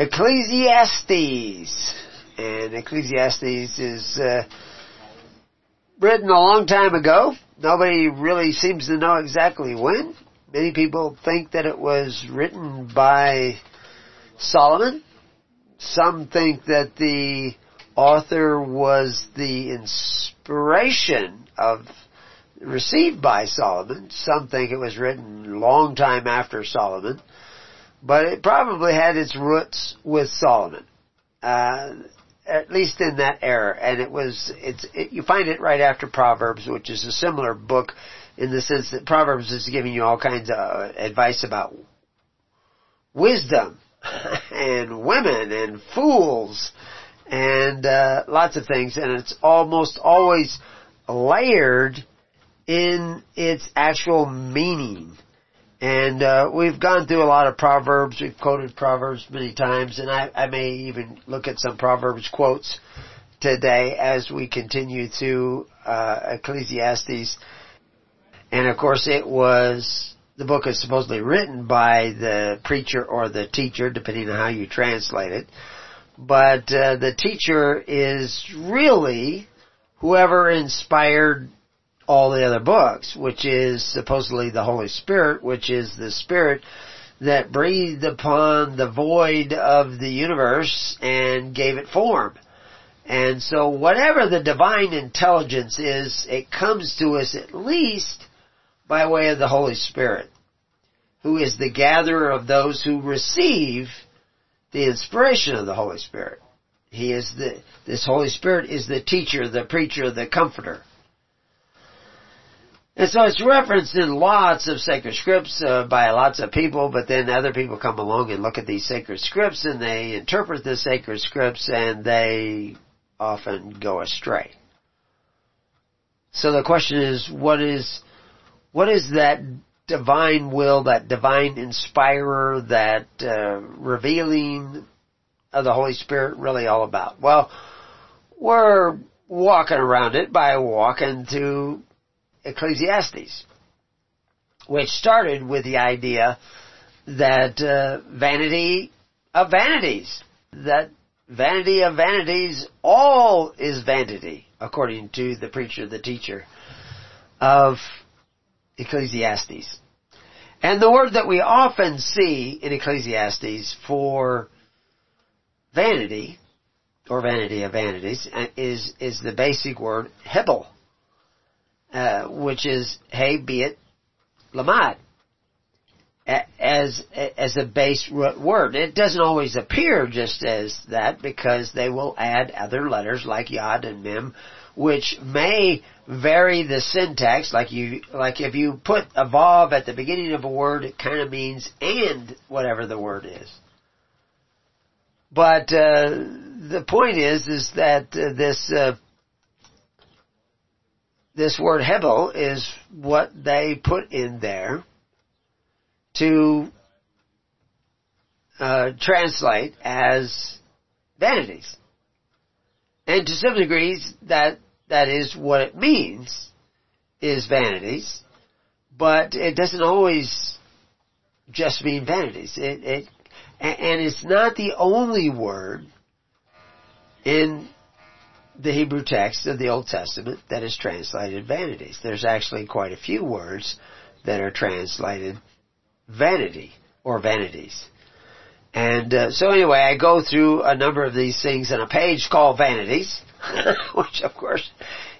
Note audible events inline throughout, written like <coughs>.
Ecclesiastes. And Ecclesiastes is uh, written a long time ago. Nobody really seems to know exactly when. Many people think that it was written by Solomon. Some think that the author was the inspiration of received by Solomon. Some think it was written long time after Solomon, but it probably had its roots with Solomon, uh, at least in that era. And it was it's it, you find it right after Proverbs, which is a similar book in the sense that Proverbs is giving you all kinds of advice about wisdom <laughs> and women and fools and uh, lots of things, and it's almost always layered in its actual meaning. And uh, we've gone through a lot of proverbs. We've quoted proverbs many times, and I, I may even look at some proverbs quotes today as we continue through uh, Ecclesiastes. And of course, it was the book is supposedly written by the preacher or the teacher, depending on how you translate it. But uh, the teacher is really whoever inspired all the other books, which is supposedly the Holy Spirit, which is the Spirit that breathed upon the void of the universe and gave it form. And so whatever the divine intelligence is, it comes to us at least by way of the Holy Spirit, who is the gatherer of those who receive the inspiration of the Holy Spirit. He is the, this Holy Spirit is the teacher, the preacher, the comforter. And so it's referenced in lots of sacred scripts uh, by lots of people, but then other people come along and look at these sacred scripts and they interpret the sacred scripts and they often go astray. So the question is, what is, what is that divine will, that divine inspirer, that uh, revealing of the Holy Spirit really all about? Well, we're walking around it by walking through Ecclesiastes, which started with the idea that uh, vanity of vanities, that vanity of vanities, all is vanity, according to the preacher, the teacher of Ecclesiastes. And the word that we often see in Ecclesiastes for vanity, or vanity of vanities, uh, is, is the basic word hebel. Uh, which is hey be it lamad as as a base root word. It doesn't always appear just as that because they will add other letters like yod and mem, which may vary the syntax. Like you like if you put a vav at the beginning of a word, it kind of means and whatever the word is. But uh, the point is is that uh, this uh, this word Hebel is what they put in there to uh, translate as vanities. And to some degrees, that that is what it means, is vanities. But it doesn't always just mean vanities. It, it and it's not the only word in the Hebrew text of the Old Testament that is translated vanities. There's actually quite a few words that are translated vanity or vanities. And uh, so anyway, I go through a number of these things in a page called Vanities, <laughs> which of course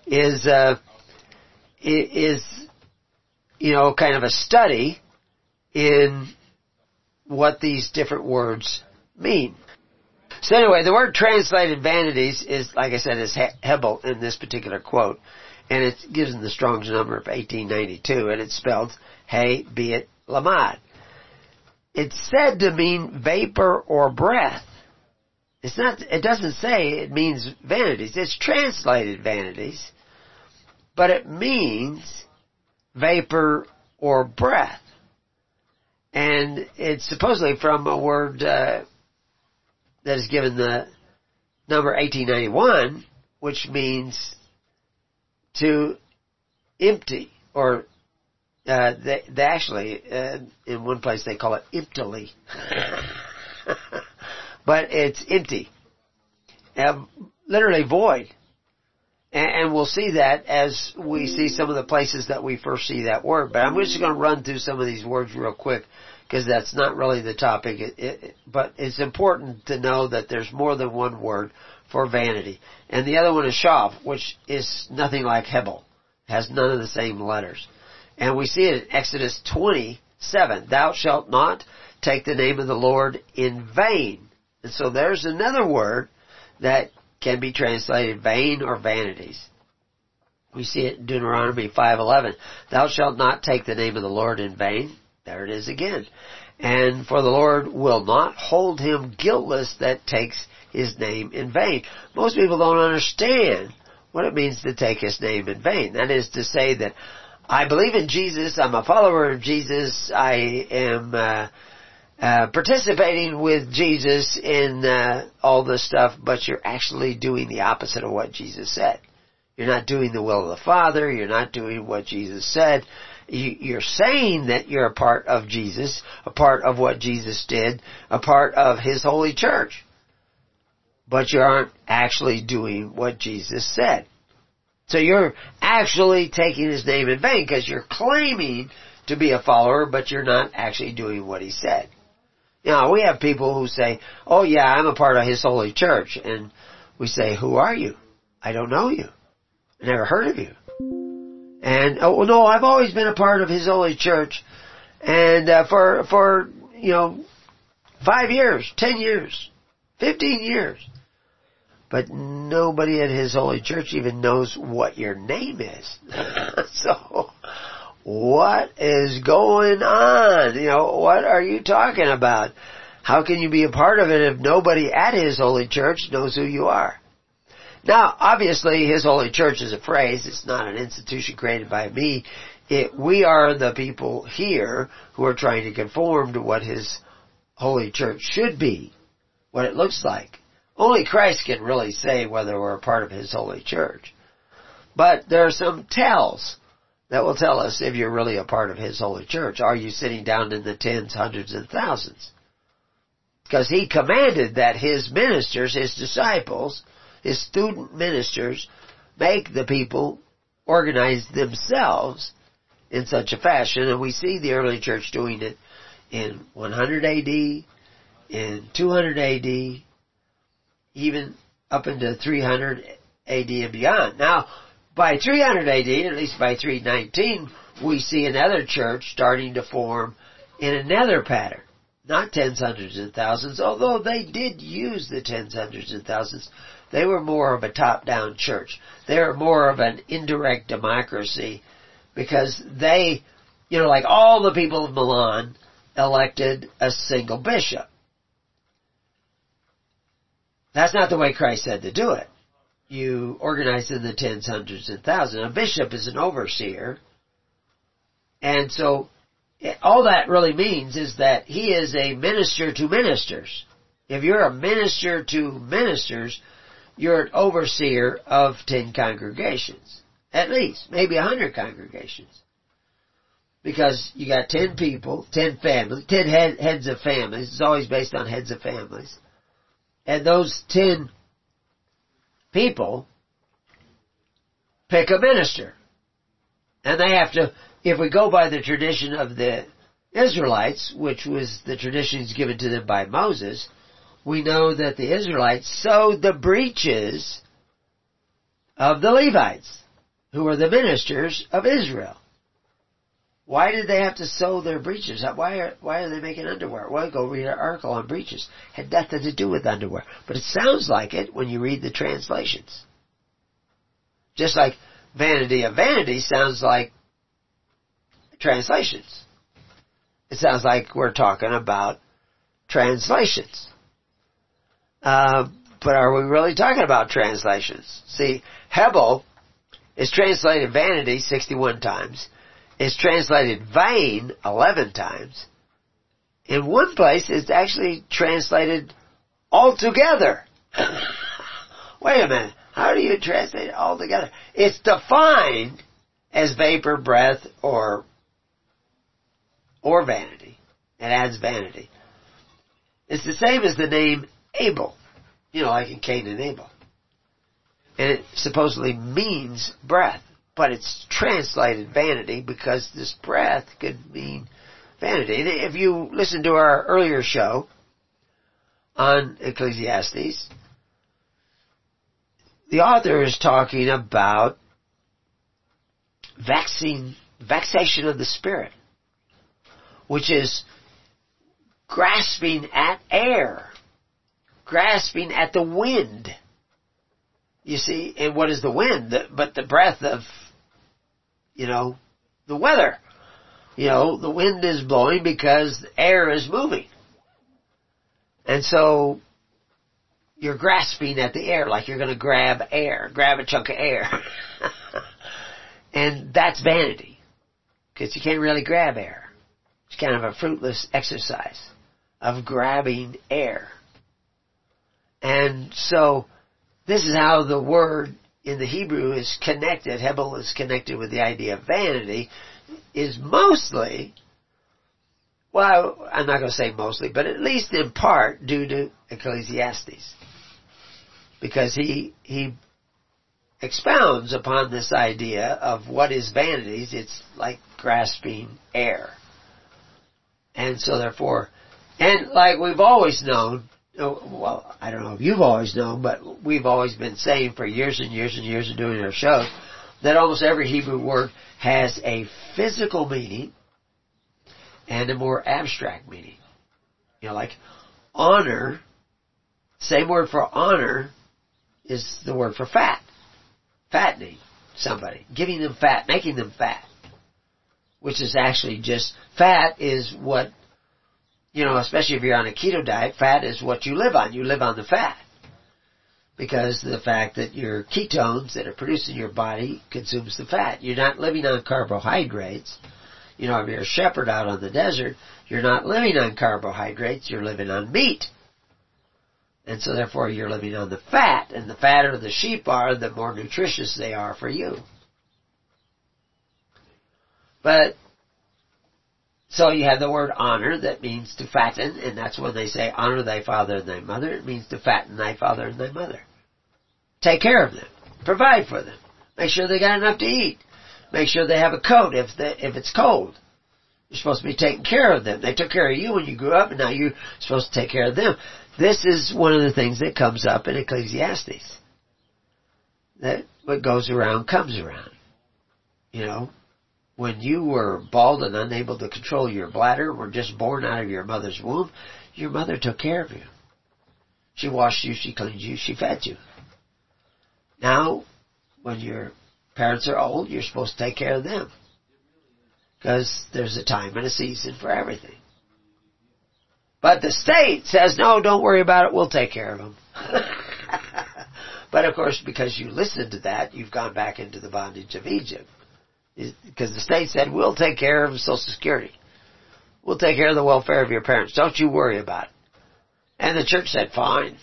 is uh, is you know kind of a study in what these different words mean. So anyway, the word translated vanities is, like I said, is Hebel in this particular quote. And it gives them the Strong's number of 1892, and it's spelled Hey, be it Lamad. It's said to mean vapor or breath. It's not, it doesn't say it means vanities. It's translated vanities, but it means vapor or breath. And it's supposedly from a word uh, that is given the number 1891, which means to empty, or uh, they, they actually, uh, in one place they call it emptily. <laughs> but it's empty. Uh, literally void. And, and we'll see that as we see some of the places that we first see that word. But I'm just going to run through some of these words real quick because that's not really the topic. It, it, but it's important to know that there's more than one word for vanity. And the other one is shav, which is nothing like Hebel. Has none of the same letters. And we see it in Exodus 27. Thou shalt not take the name of the Lord in vain. And so there's another word that can be translated vain or vanities. We see it in Deuteronomy 5:11. Thou shalt not take the name of the Lord in vain. There it is again. And for the Lord will not hold him guiltless that takes his name in vain. Most people don't understand what it means to take his name in vain. That is to say that I believe in Jesus, I'm a follower of Jesus, I am uh, uh, participating with Jesus in uh, all this stuff, but you're actually doing the opposite of what Jesus said. You're not doing the will of the Father. You're not doing what Jesus said. You're saying that you're a part of Jesus, a part of what Jesus did, a part of His holy church. But you aren't actually doing what Jesus said. So you're actually taking His name in vain because you're claiming to be a follower, but you're not actually doing what He said. Now, we have people who say, oh yeah, I'm a part of His holy church. And we say, who are you? I don't know you. I never heard of you. And, oh no, I've always been a part of His holy church. And, uh, for, for, you know, five years, ten years, fifteen years. But nobody at His holy church even knows what your name is. <laughs> so, what is going on? You know, what are you talking about? How can you be a part of it if nobody at His holy church knows who you are? Now, obviously, His holy church is a phrase. It's not an institution created by me. It, we are the people here who are trying to conform to what His holy church should be, what it looks like. Only Christ can really say whether we're a part of His holy church. But there are some tells that will tell us if you're really a part of His holy church. Are you sitting down in the tens, hundreds, and thousands? Because He commanded that His ministers, His disciples, His student ministers, make the people organize themselves in such a fashion, and we see the early church doing it in 100 AD, in 200 AD, even up into 300 AD and beyond. Now, by 300 AD, at least by 319, we see another church starting to form in another pattern. Not tens, hundreds, and thousands, although they did use the tens, hundreds, and thousands. They were more of a top-down church. They were more of an indirect democracy because they, you know, like all the people of Milan elected a single bishop. That's not the way Christ said to do it you organize in the tens, hundreds, and thousands. A bishop is an overseer. And so, all that really means is that he is a minister to ministers. If you're a minister to ministers, you're an overseer of ten congregations. At least, maybe a hundred congregations. Because you got ten people, ten families, ten head, heads of families. It's always based on heads of families. And those ten people pick a minister. And they have to, if we go by the tradition of the Israelites, which was the traditions given to them by Moses, we know that the Israelites sewed the breeches of the Levites, who were the ministers of Israel. Why did they have to sew their breeches? Why are, why are they making underwear? Well, go read an article on breeches. Had nothing to do with underwear. But it sounds like it when you read the translations. Just like vanity of vanity sounds like translations. It sounds like we're talking about translations. Uh, but are we really talking about translations? See, Hebel is translated vanity 61 times. It's translated vain 11 times. In one place, it's actually translated altogether. <coughs> Wait a minute. How do you translate it altogether? It's defined as vapor, breath, or or vanity. It adds vanity. It's the same as the name Abel. You know, like in Cain and Abel. And it supposedly means breath, but it's translated vanity because this breath could mean vanity. If you listen to our earlier show on Ecclesiastes, the author is talking about vexing, vexation of the spirit, which is grasping at air, grasping at the wind. You see, and what is the wind? But the breath of, you know, the weather. You know, the wind is blowing because air is moving. And so, you're grasping at the air like you're gonna grab air, grab a chunk of air. <laughs> and that's vanity. Cause you can't really grab air. It's kind of a fruitless exercise of grabbing air. And so, this is how the word in the Hebrew is connected, Hebel is connected with the idea of vanity, is mostly, well, I'm not going to say mostly, but at least in part due to Ecclesiastes. Because he, he expounds upon this idea of what is vanities. It's like grasping air. And so therefore, and like we've always known, Oh, well, I don't know if you've always known, but we've always been saying for years and years and years of doing our shows that almost every Hebrew word has a physical meaning and a more abstract meaning. You know, like honor, same word for honor is the word for fat. Fattening somebody, giving them fat, making them fat. Which is actually just, fat is what you know, especially if you're on a keto diet, fat is what you live on. You live on the fat. Because the fact that your ketones that are produced in your body consumes the fat. You're not living on carbohydrates. You know, if you're a shepherd out on the desert, you're not living on carbohydrates, you're living on meat. And so therefore you're living on the fat, and the fatter the sheep are, the more nutritious they are for you. But so you have the word honor that means to fatten, and that's when they say honor thy father and thy mother. It means to fatten thy father and thy mother. Take care of them. Provide for them. Make sure they got enough to eat. Make sure they have a coat if the, if it's cold. You're supposed to be taking care of them. They took care of you when you grew up, and now you're supposed to take care of them. This is one of the things that comes up in Ecclesiastes. That what goes around comes around. You know, when you were bald and unable to control your bladder, were just born out of your mother's womb, your mother took care of you. She washed you, she cleaned you, she fed you. Now, when your parents are old, you're supposed to take care of them. Because there's a time and a season for everything. But the state says, no, don't worry about it, we'll take care of them. <laughs> but of course, because you listened to that, you've gone back into the bondage of Egypt because the state said, we'll take care of Social Security. We'll take care of the welfare of your parents. Don't you worry about it. And the church said, fine.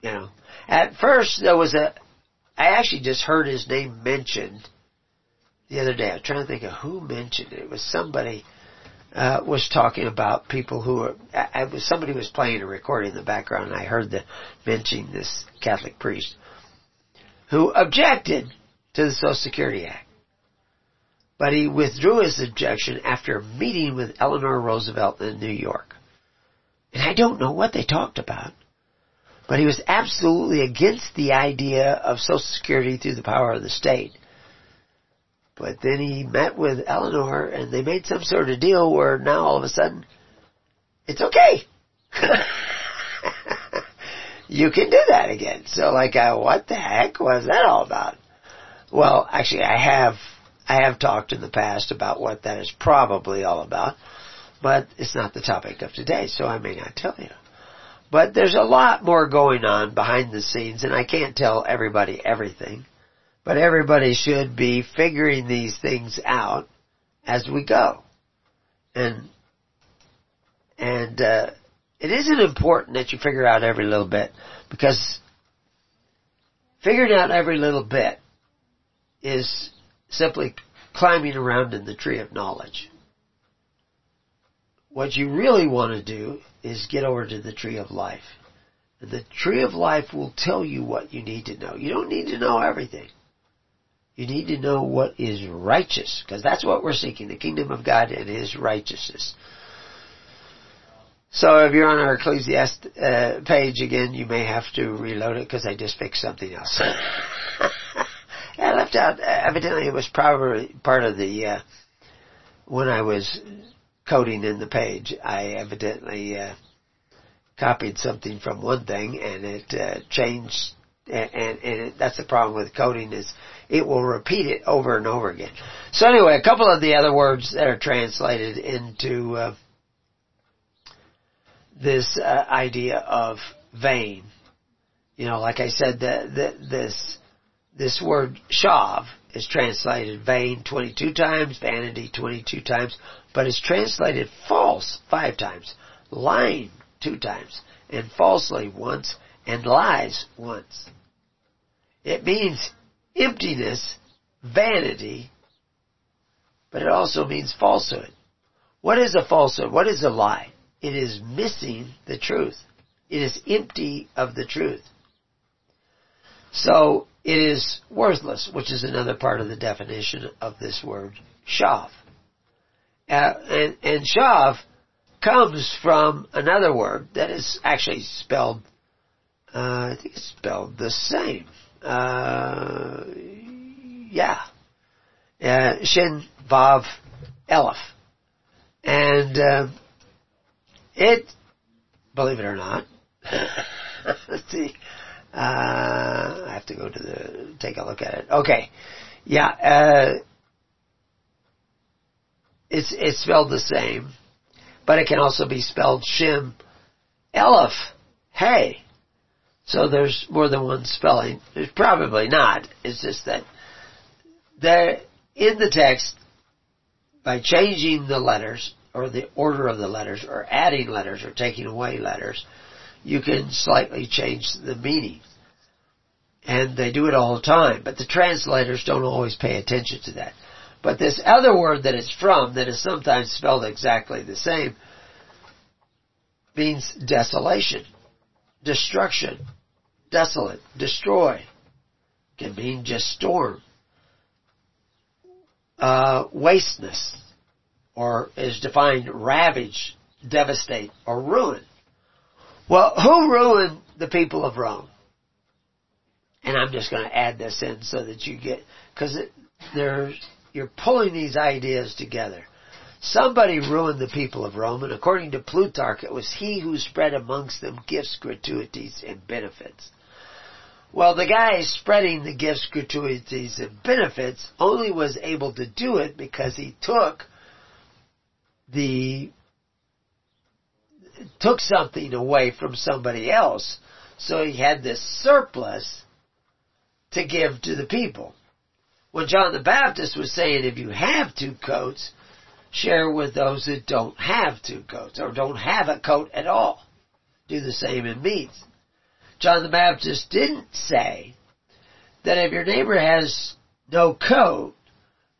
You know. At first, there was a, I actually just heard his name mentioned the other day. I was trying to think of who mentioned it. It was somebody, uh, was talking about people who were, I was, somebody was playing a recording in the background and I heard the, mentioning this Catholic priest who objected to the Social Security Act but he withdrew his objection after a meeting with Eleanor Roosevelt in New York. And I don't know what they talked about, but he was absolutely against the idea of Social Security through the power of the state. But then he met with Eleanor and they made some sort of deal where now all of a sudden, it's okay. <laughs> you can do that again. So like, uh, what the heck was that all about? Well, actually I have I have talked in the past about what that is probably all about, but it's not the topic of today, so I may not tell you. But there's a lot more going on behind the scenes and I can't tell everybody everything. But everybody should be figuring these things out as we go. And, and, uh, it isn't important that you figure out every little bit because figuring out every little bit is simply climbing around in the tree of knowledge. What you really want to do is get over to the tree of life. The tree of life will tell you what you need to know. You don't need to know everything. You need to know what is righteous, because that's what we're seeking, the kingdom of God and His righteousness. So if you're on our Ecclesiastes uh, page again, you may have to reload it because I just fixed something else. <laughs> I left out, evidently it was probably part of the, uh, when I was coding in the page, I evidently uh, copied something from one thing and it uh, changed and, and, it, that's the problem with coding is it will repeat it over and over again. So anyway, a couple of the other words that are translated into uh, this uh, idea of vain. You know, like I said, the, the, this this word shav is translated vain 22 times, vanity 22 times, but it's translated false five times, lying two times, and falsely once, and lies once. It means emptiness, vanity, but it also means falsehood. What is a falsehood? What is a lie? It is missing the truth. It is empty of the truth. So it is worthless, which is another part of the definition of this word shav. Uh, and, and shav comes from another word that is actually spelled, uh, I think it's spelled the same. Uh, yeah. Uh, Shin Vav Aleph. And, uh, it, believe it or not, <laughs> see, uh, I have to go to the, take a look at it. Okay. Yeah, uh, it's, it's spelled the same, but it can also be spelled Shin Aleph, hey. So there's more than one spelling. There's probably not. It's just that there, in the text, by changing the letters, or the order of the letters, or adding letters, or taking away letters, you can slightly change the meaning. And they do it all the time, but the translators don't always pay attention to that. But this other word that it's from, that is sometimes spelled exactly the same, means desolation, destruction, desolate, destroy. Can mean just storm, uh, wasteness, or is defined ravage, devastate, or ruin. Well, who ruined the people of Rome? And I'm just going to add this in so that you get, because you're pulling these ideas together. Somebody ruined the people of Rome, and according to Plutarch, it was he who spread amongst them gifts, gratuities, and benefits. Well, the guy spreading the gifts, gratuities, and benefits only was able to do it because he took the took something away from somebody else. So he had this surplus to give to the people. When John the Baptist was saying if you have two coats, share with those that don't have two coats or don't have a coat at all. Do the same in meats. John the Baptist didn't say that if your neighbor has no coat,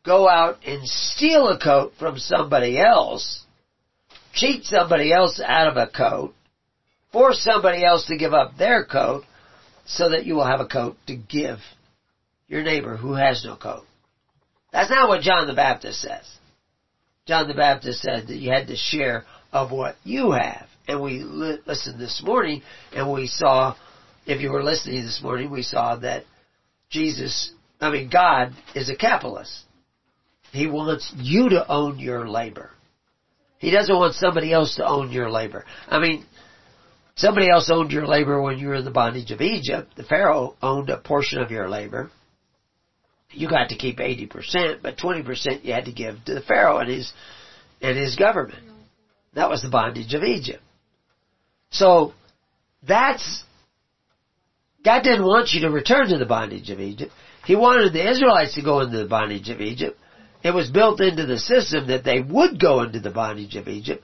go out and steal a coat from somebody else, cheat somebody else out of a coat, force somebody else to give up their coat so that you will have a coat to give your neighbor who has no coat. That's not what John the Baptist says. John the Baptist said that you had to share of what you have. And we li- listened this morning and we saw, if you were listening this morning, we saw that Jesus, I mean God is a capitalist. He wants you to own your labor. He doesn't want somebody else to own your labor. I mean, somebody else owned your labor when you were in the bondage of Egypt. The Pharaoh owned a portion of your labor you got to keep 80%, but 20% you had to give to the Pharaoh and his, and his government. That was the bondage of Egypt. So, that's, God didn't want you to return to the bondage of Egypt. He wanted the Israelites to go into the bondage of Egypt. It was built into the system that they would go into the bondage of Egypt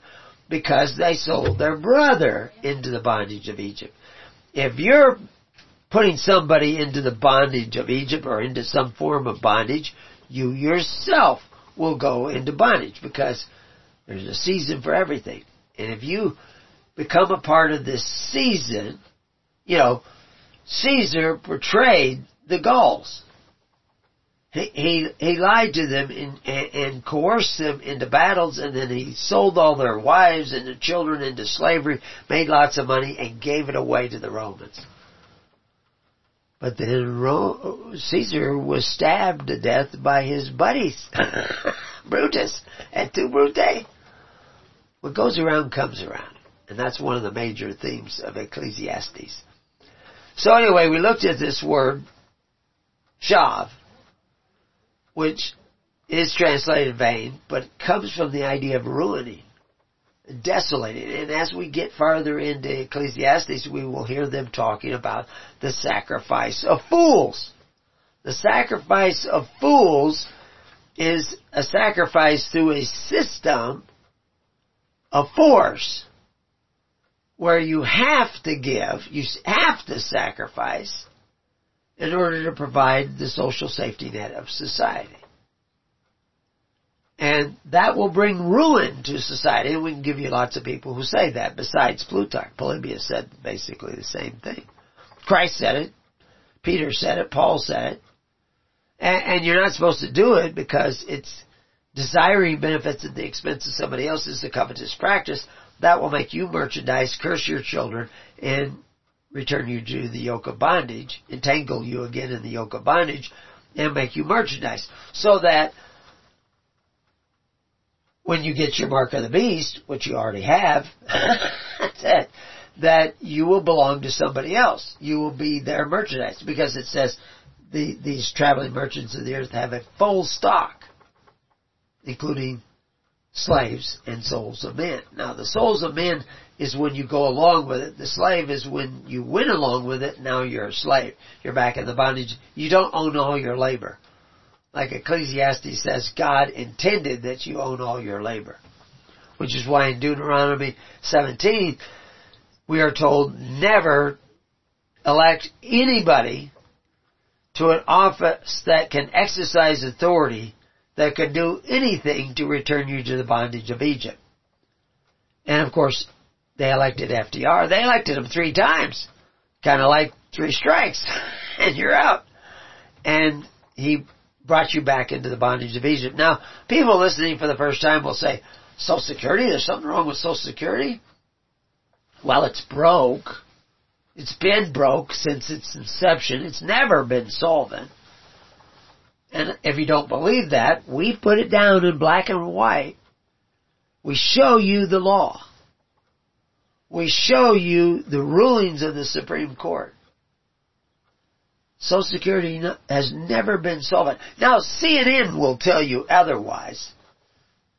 because they sold their brother into the bondage of Egypt. If you're putting somebody into the bondage of Egypt or into some form of bondage, you yourself will go into bondage because there's a season for everything. And if you become a part of this season, you know, Caesar portrayed the Gauls. He, he, lied to them and, and, and coerced them into battles and then he sold all their wives and their children into slavery, made lots of money and gave it away to the Romans. But then Ro- Caesar was stabbed to death by his buddies, <laughs> Brutus and two Brute. What goes around comes around. And that's one of the major themes of Ecclesiastes. So anyway, we looked at this word, shav, which is translated vain, but comes from the idea of ruining, desolating. And as we get farther into Ecclesiastes, we will hear them talking about the sacrifice of fools. The sacrifice of fools is a sacrifice through a system of force where you have to give, you have to sacrifice in order to provide the social safety net of society. And that will bring ruin to society, and we can give you lots of people who say that, besides Plutarch. Polybius said basically the same thing. Christ said it, Peter said it, Paul said it, and, and you're not supposed to do it because it's desiring benefits at the expense of somebody else is a covetous practice. That will make you merchandise, curse your children, and return you to the yoke of bondage, entangle you again in the yoke of bondage, and make you merchandise. So that when you get your mark of the beast, which you already have, <coughs> that's it, that you will belong to somebody else. You will be their merchandise because it says the, these traveling merchants of the earth have a full stock, including slaves and souls of men. Now the souls of men is when you go along with it. The slave is when you went along with it, now you're a slave. You're back in the bondage. You don't own all your labor. Like Ecclesiastes says, God intended that you own all your labor. Which is why in Deuteronomy 17, we are told never elect anybody to an office that can exercise authority that could do anything to return you to the bondage of Egypt. And of course, they elected FDR. They elected him three times. Kind of like three strikes <laughs> and you're out. And he brought you back into the bondage of Egypt. Now, people listening for the first time will say, Social Security? There's something wrong with Social Security? Well, it's broke. It's been broke since its inception. It's never been solvent. And if you don't believe that, we put it down in black and white. We show you the law. We show you the rulings of the Supreme Court. Social Security has never been solvent. Now CNN will tell you otherwise,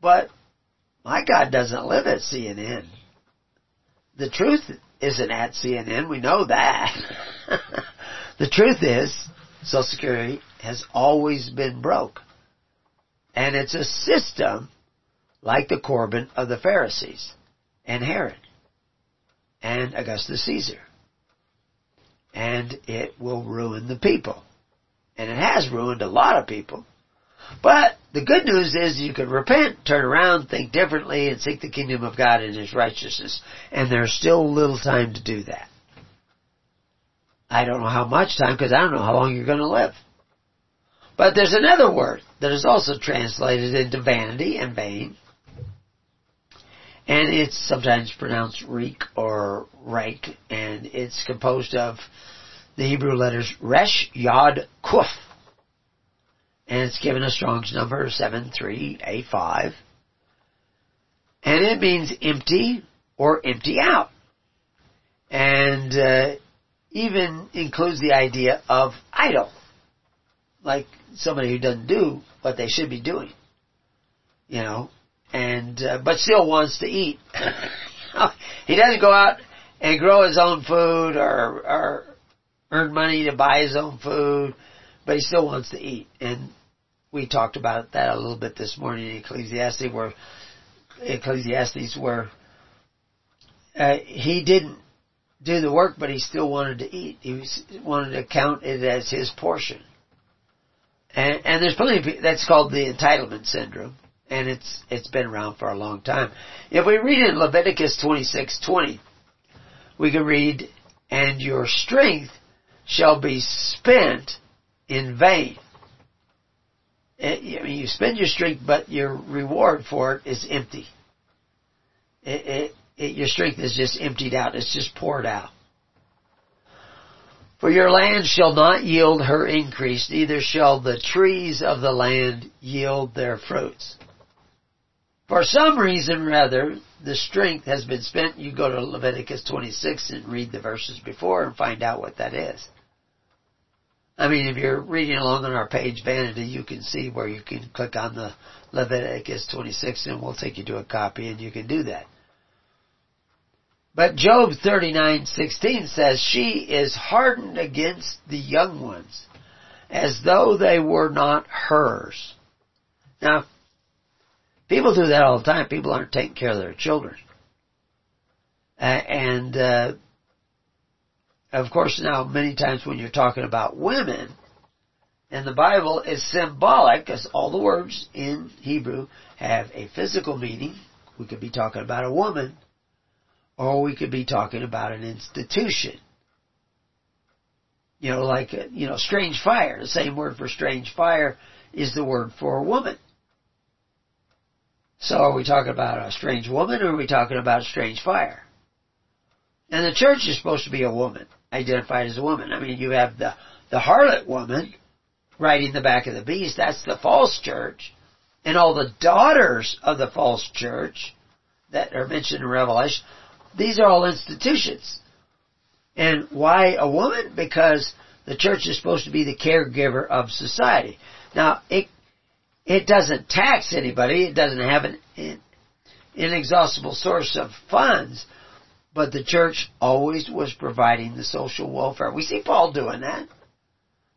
but my God doesn't live at CNN. The truth isn't at CNN, we know that. <laughs> the truth is, Social Security has always been broke. And it's a system like the Corban of the Pharisees and Herod and Augustus Caesar. And it will ruin the people. And it has ruined a lot of people. But the good news is you can repent, turn around, think differently, and seek the kingdom of God and His righteousness. And there's still little time to do that. I don't know how much time because I don't know how long you're going to live. But there's another word that is also translated into vanity and vain. And it's sometimes pronounced reek or rake, and it's composed of the Hebrew letters resh, yod, kuf. And it's given a Strong's number 73A5. And it means empty or empty out. And uh, even includes the idea of idle. Like somebody who doesn't do what they should be doing, you know, and uh, but still wants to eat. <laughs> he doesn't go out and grow his own food or, or earn money to buy his own food, but he still wants to eat. And we talked about that a little bit this morning in Ecclesiastes where, Ecclesiastes where, uh, he didn't do the work, but he still wanted to eat. He was, wanted to count it as his portion. And, and there's plenty of that's called the entitlement syndrome. And it's, it's been around for a long time. If we read in Leviticus 26:20, we can read, and your strength shall be spent in vain. It, I mean, you spend your strength, but your reward for it is empty. It, it, your strength is just emptied out. It's just poured out. For your land shall not yield her increase, neither shall the trees of the land yield their fruits. For some reason rather, the strength has been spent. You go to Leviticus 26 and read the verses before and find out what that is. I mean, if you're reading along on our page Vanity, you can see where you can click on the Leviticus 26 and we'll take you to a copy and you can do that. But Job 39:16 says, "She is hardened against the young ones, as though they were not hers." Now, people do that all the time. People aren't taking care of their children, uh, and uh, of course, now many times when you're talking about women, and the Bible is symbolic, because all the words in Hebrew have a physical meaning. We could be talking about a woman, or we could be talking about an institution. You know, like, you know, strange fire. The same word for strange fire is the word for a woman. So are we talking about a strange woman or are we talking about strange fire? And the church is supposed to be a woman identified as a woman. I mean, you have the, the harlot woman riding the back of the beast. That's the false church. And all the daughters of the false church that are mentioned in Revelation, these are all institutions. And why a woman? Because the church is supposed to be the caregiver of society. Now, it, it doesn't tax anybody. It doesn't have an inexhaustible source of funds but the church always was providing the social welfare. We see Paul doing that.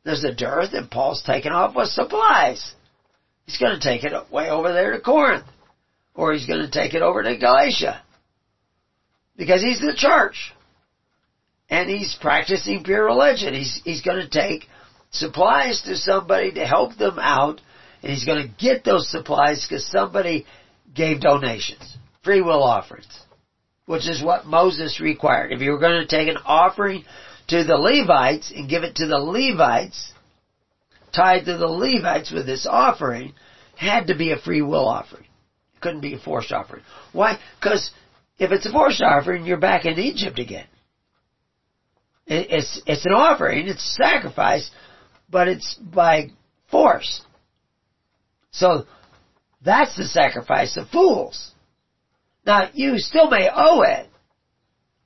There's a dearth and Paul's taking off with supplies. He's going to take it way over there to Corinth. Or he's going to take it over to Galatia. Because he's the church. And he's practicing pure religion. He's, he's going to take supplies to somebody to help them out. And he's going to get those supplies because somebody gave donations. Free will offerings which is what Moses required. If you were going to take an offering to the Levites and give it to the Levites, tied to the Levites with this offering, had to be a free will offering. It couldn't be a forced offering. Why? Because if it's a forced offering, you're back in Egypt again. It's, it's an offering, it's sacrifice, but it's by force. So, that's the sacrifice of fools. Now, you still may owe it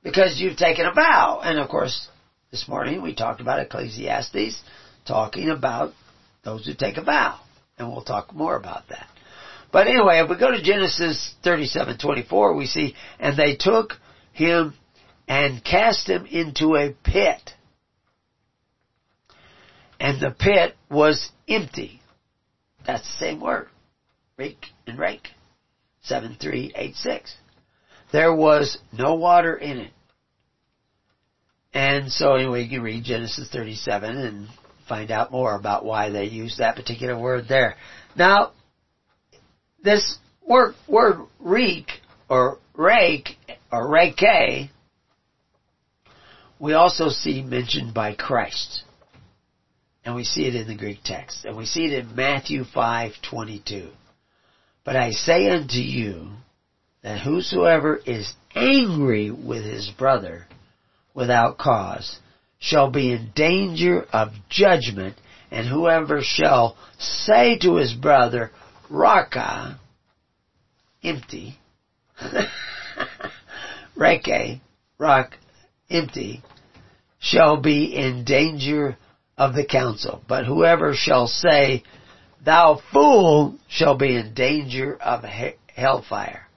because you've taken a vow. And of course, this morning we talked about Ecclesiastes talking about those who take a vow. And we'll talk more about that. But anyway, if we go to Genesis 37:24, we see, and they took him and cast him into a pit. And the pit was empty. That's the same word. Rake and rake. 7386. There was no water in it. And so anyway, you can read Genesis 37 and find out more about why they use that particular word there. Now, this word, word reek or rake or rake, we also see mentioned by Christ. And we see it in the Greek text. And we see it in Matthew 5:22. But I say unto you that whosoever is angry with his brother without cause shall be in danger of judgment, and whoever shall say to his brother, Raca, empty, <laughs> Reke, rock, empty, shall be in danger of the council. But whoever shall say, thou fool shall be in danger of hellfire.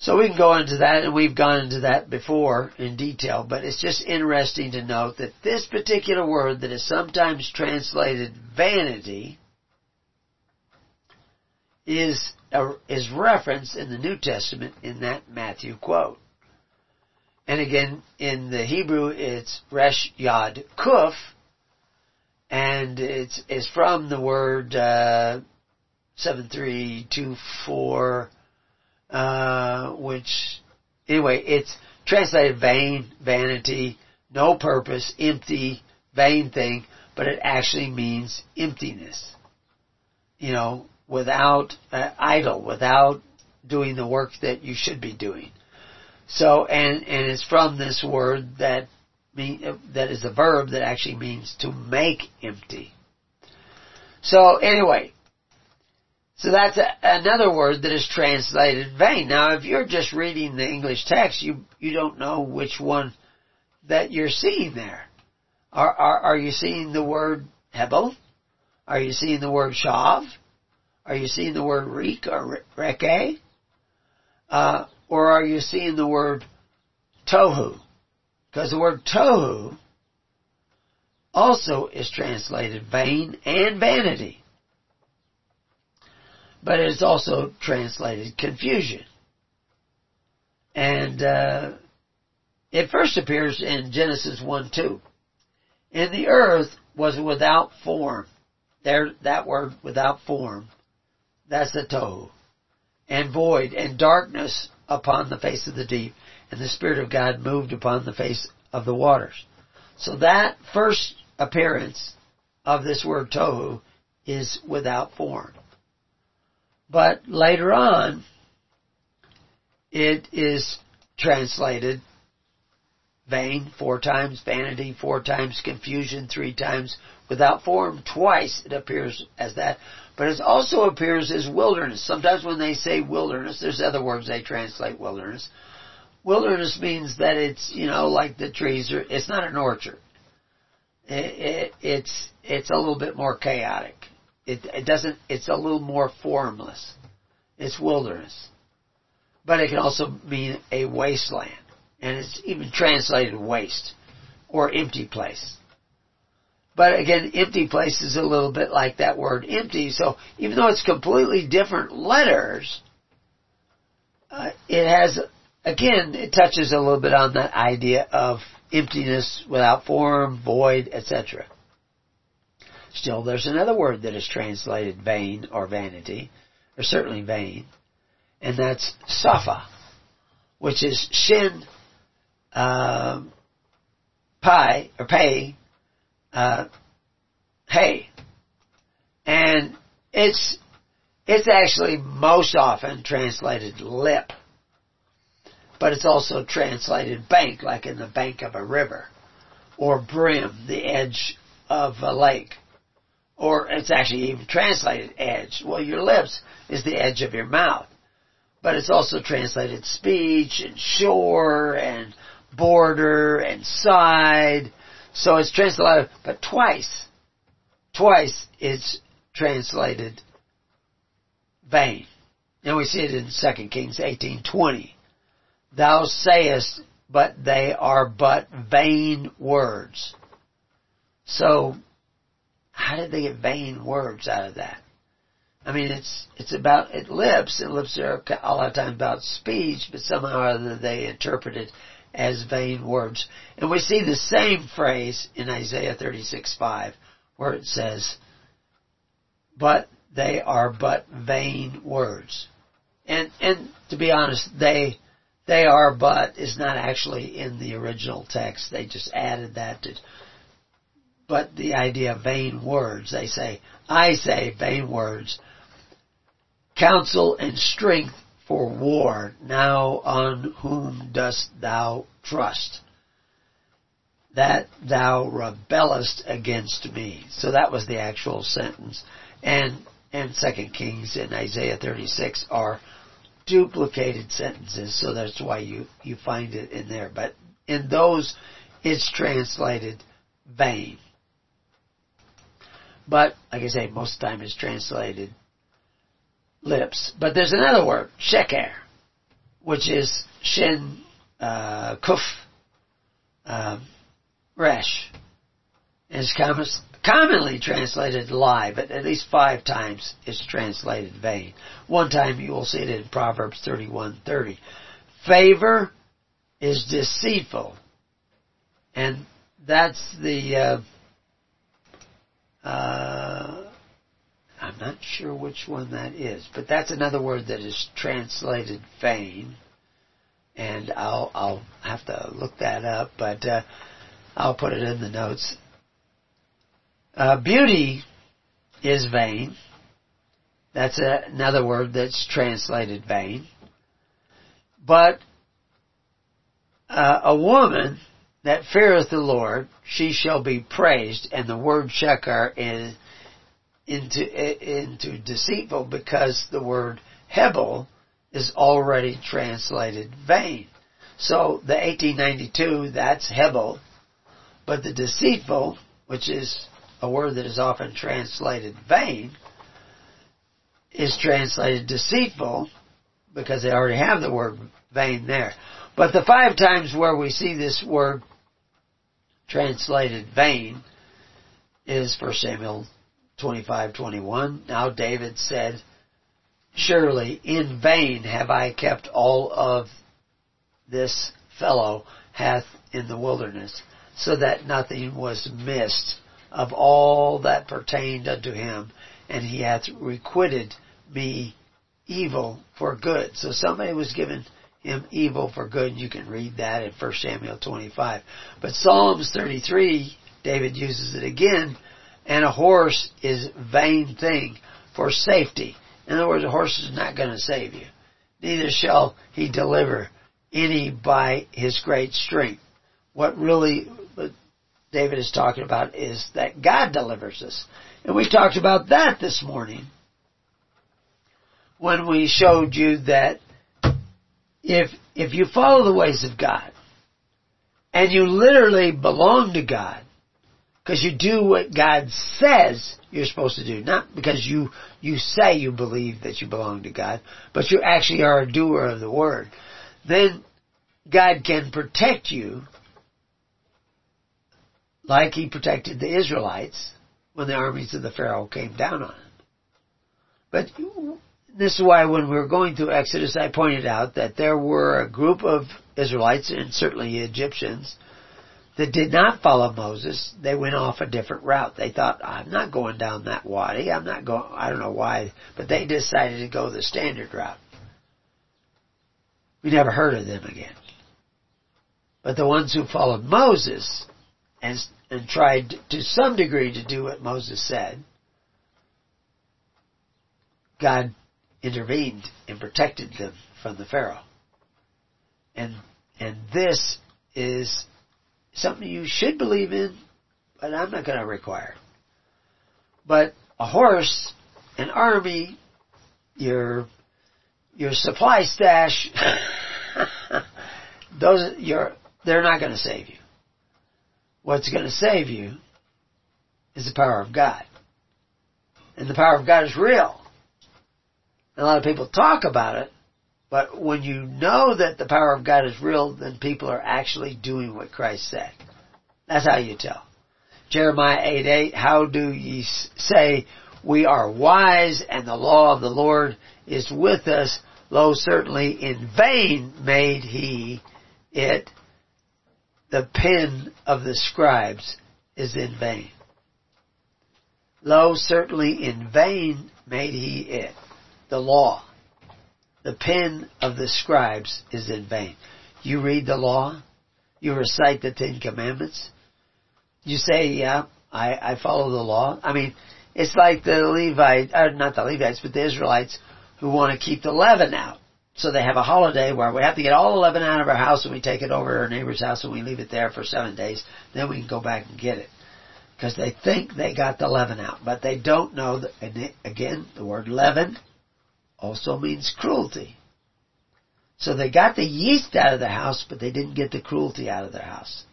So we can go into that, and we've gone into that before in detail, but it's just interesting to note that this particular word that is sometimes translated vanity is uh, is referenced in the New Testament in that Matthew quote. And again, in the Hebrew, it's resh yod kuf, and it's it's from the word uh, seven three two four, uh, which anyway, it's translated vain, vanity, no purpose, empty, vain thing, but it actually means emptiness. You know, without uh, idle, without doing the work that you should be doing. So, and and it's from this word that mean, that is a verb that actually means to make empty. So anyway, so that's a, another word that is translated vain. Now, if you're just reading the English text, you you don't know which one that you're seeing there. Are are, are you seeing the word hebel? Are you seeing the word shav? Are you seeing the word reek or reke? Uh, or are you seeing the word tohu? Because the word tohu also is translated vain and vanity. But it's also translated confusion. And uh, it first appears in Genesis 1 2. And the earth was without form. There, that word, without form. That's the tohu. And void, and darkness upon the face of the deep, and the Spirit of God moved upon the face of the waters. So that first appearance of this word tohu is without form. But later on, it is translated vain four times, vanity four times, confusion three times, without form twice it appears as that. But it also appears as wilderness. Sometimes when they say wilderness, there's other words they translate wilderness. Wilderness means that it's, you know, like the trees are, it's not an orchard. It, it, it's, it's a little bit more chaotic. It, it doesn't, it's a little more formless. It's wilderness. But it can also mean a wasteland. And it's even translated waste or empty place. But again, empty place is a little bit like that word empty. So even though it's completely different letters, uh, it has, again, it touches a little bit on that idea of emptiness without form, void, etc. Still, there's another word that is translated vain or vanity, or certainly vain, and that's safa, which is shin, uh, pi, or pay, uh, hey. And it's, it's actually most often translated lip. But it's also translated bank, like in the bank of a river. Or brim, the edge of a lake. Or it's actually even translated edge. Well, your lips is the edge of your mouth. But it's also translated speech and shore and border and side so it's translated, but twice, twice it's translated vain. And we see it in 2 Kings 18:20. Thou sayest, but they are but vain words. So, how did they get vain words out of that? I mean, it's it's about it lips, and lips are a lot of times about speech, but somehow or other they interpret it as vain words. And we see the same phrase in Isaiah 36 5, where it says, but they are but vain words. And, and to be honest, they, they are but is not actually in the original text. They just added that to, but the idea of vain words, they say, I say vain words, counsel and strength for war. Now on whom dost thou trust? That thou rebellest against me. So that was the actual sentence. And, and Second Kings and Isaiah 36 are duplicated sentences, so that's why you, you find it in there. But in those, it's translated vain. But, like I say, most of the time it's translated lips. But there's another word, sheker. which is Shin uh, Kuf um, Resh. Is commonly translated lie, but at least five times it's translated vain. One time you will see it in Proverbs 31:30. Favor is deceitful, and that's the. Uh, uh, I'm not sure which one that is, but that's another word that is translated vain, and I'll I'll have to look that up, but uh, I'll put it in the notes. Uh, beauty is vain. That's a, another word that's translated vain. But uh, a woman that feareth the Lord, she shall be praised, and the word sheker is into into deceitful because the word hebel is already translated vain. So the 1892 that's hebel, but the deceitful, which is a word that is often translated vain, is translated deceitful because they already have the word vain there. But the five times where we see this word translated vain is 1 Samuel 25:21. Now David said, Surely in vain have I kept all of this fellow hath in the wilderness, so that nothing was missed of all that pertained unto him, and he hath requited me evil for good. So somebody was given him evil for good. You can read that in 1 Samuel 25. But Psalms 33, David uses it again, and a horse is vain thing for safety. In other words, a horse is not going to save you. Neither shall he deliver any by his great strength. What really David is talking about is that God delivers us. And we talked about that this morning when we showed you that if, if you follow the ways of God and you literally belong to God, because you do what God says you're supposed to do, not because you, you say you believe that you belong to God, but you actually are a doer of the word, then God can protect you like he protected the Israelites when the armies of the Pharaoh came down on them. But this is why when we were going through Exodus, I pointed out that there were a group of Israelites and certainly Egyptians that did not follow Moses. They went off a different route. They thought, I'm not going down that wadi. I'm not going, I don't know why, but they decided to go the standard route. We never heard of them again. But the ones who followed Moses and and tried to some degree to do what Moses said, God intervened and protected them from the Pharaoh. And, and this is something you should believe in, but I'm not going to require. But a horse, an army, your, your supply stash, <laughs> those, your, they're not going to save you. What's going to save you is the power of God. And the power of God is real. And a lot of people talk about it, but when you know that the power of God is real, then people are actually doing what Christ said. That's how you tell. Jeremiah 8 8, how do ye say, we are wise and the law of the Lord is with us? Lo, certainly in vain made he it the pen of the scribes is in vain. Lo, certainly in vain made he it, the law. The pen of the scribes is in vain. You read the law, you recite the Ten Commandments, you say, yeah, I, I follow the law. I mean, it's like the Levites, or not the Levites, but the Israelites who want to keep the leaven out. So they have a holiday where we have to get all the leaven out of our house and we take it over to our neighbor's house and we leave it there for seven days. Then we can go back and get it. Because they think they got the leaven out. But they don't know that, and again, the word leaven also means cruelty. So they got the yeast out of the house, but they didn't get the cruelty out of their house.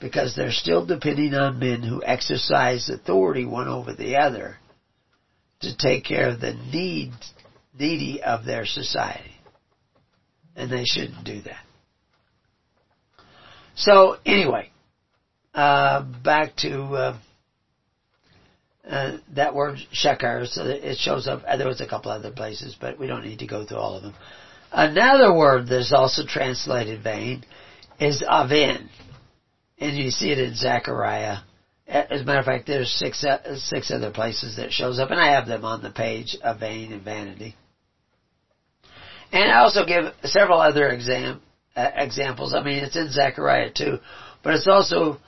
Because they're still depending on men who exercise authority one over the other to take care of the needs, needy of their society. And they shouldn't do that. So anyway, uh, back to uh, uh, that word sheker. So it shows up. There was a couple other places, but we don't need to go through all of them. Another word that's also translated vain is avin, and you see it in Zechariah. As a matter of fact, there's six uh, six other places that shows up, and I have them on the page of vain and vanity. And I also give several other exam uh, examples. I mean, it's in Zechariah too, but it's also,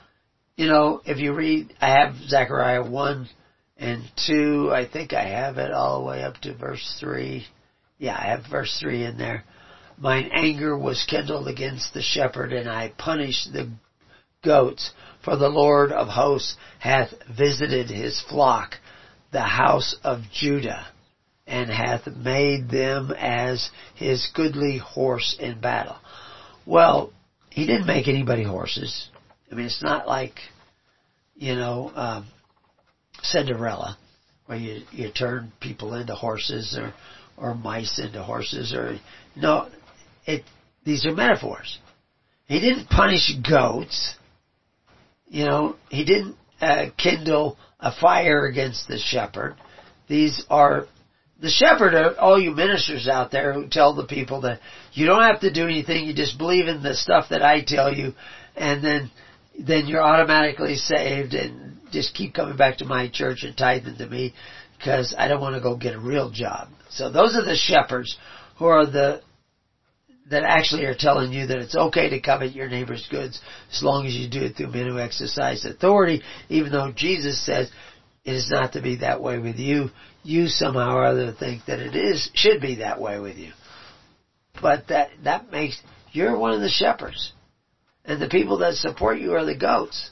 you know, if you read, I have Zechariah one and two. I think I have it all the way up to verse three. Yeah, I have verse three in there. Mine anger was kindled against the shepherd, and I punished the goats. For the Lord of hosts hath visited his flock, the house of Judah, and hath made them as his goodly horse in battle. Well, he didn't make anybody horses. I mean, it's not like, you know, um, Cinderella, where you you turn people into horses or or mice into horses or no, it these are metaphors. He didn't punish goats. You know, he didn't uh, kindle a fire against the shepherd. These are the shepherd are all you ministers out there who tell the people that you don't have to do anything, you just believe in the stuff that I tell you, and then then you're automatically saved and just keep coming back to my church and tithing to me because I don't want to go get a real job. So those are the shepherds who are the that actually are telling you that it's okay to covet your neighbor's goods as long as you do it through men who exercise authority, even though Jesus says it is not to be that way with you. You somehow or other think that it is, should be that way with you. But that, that makes, you're one of the shepherds. And the people that support you are the goats.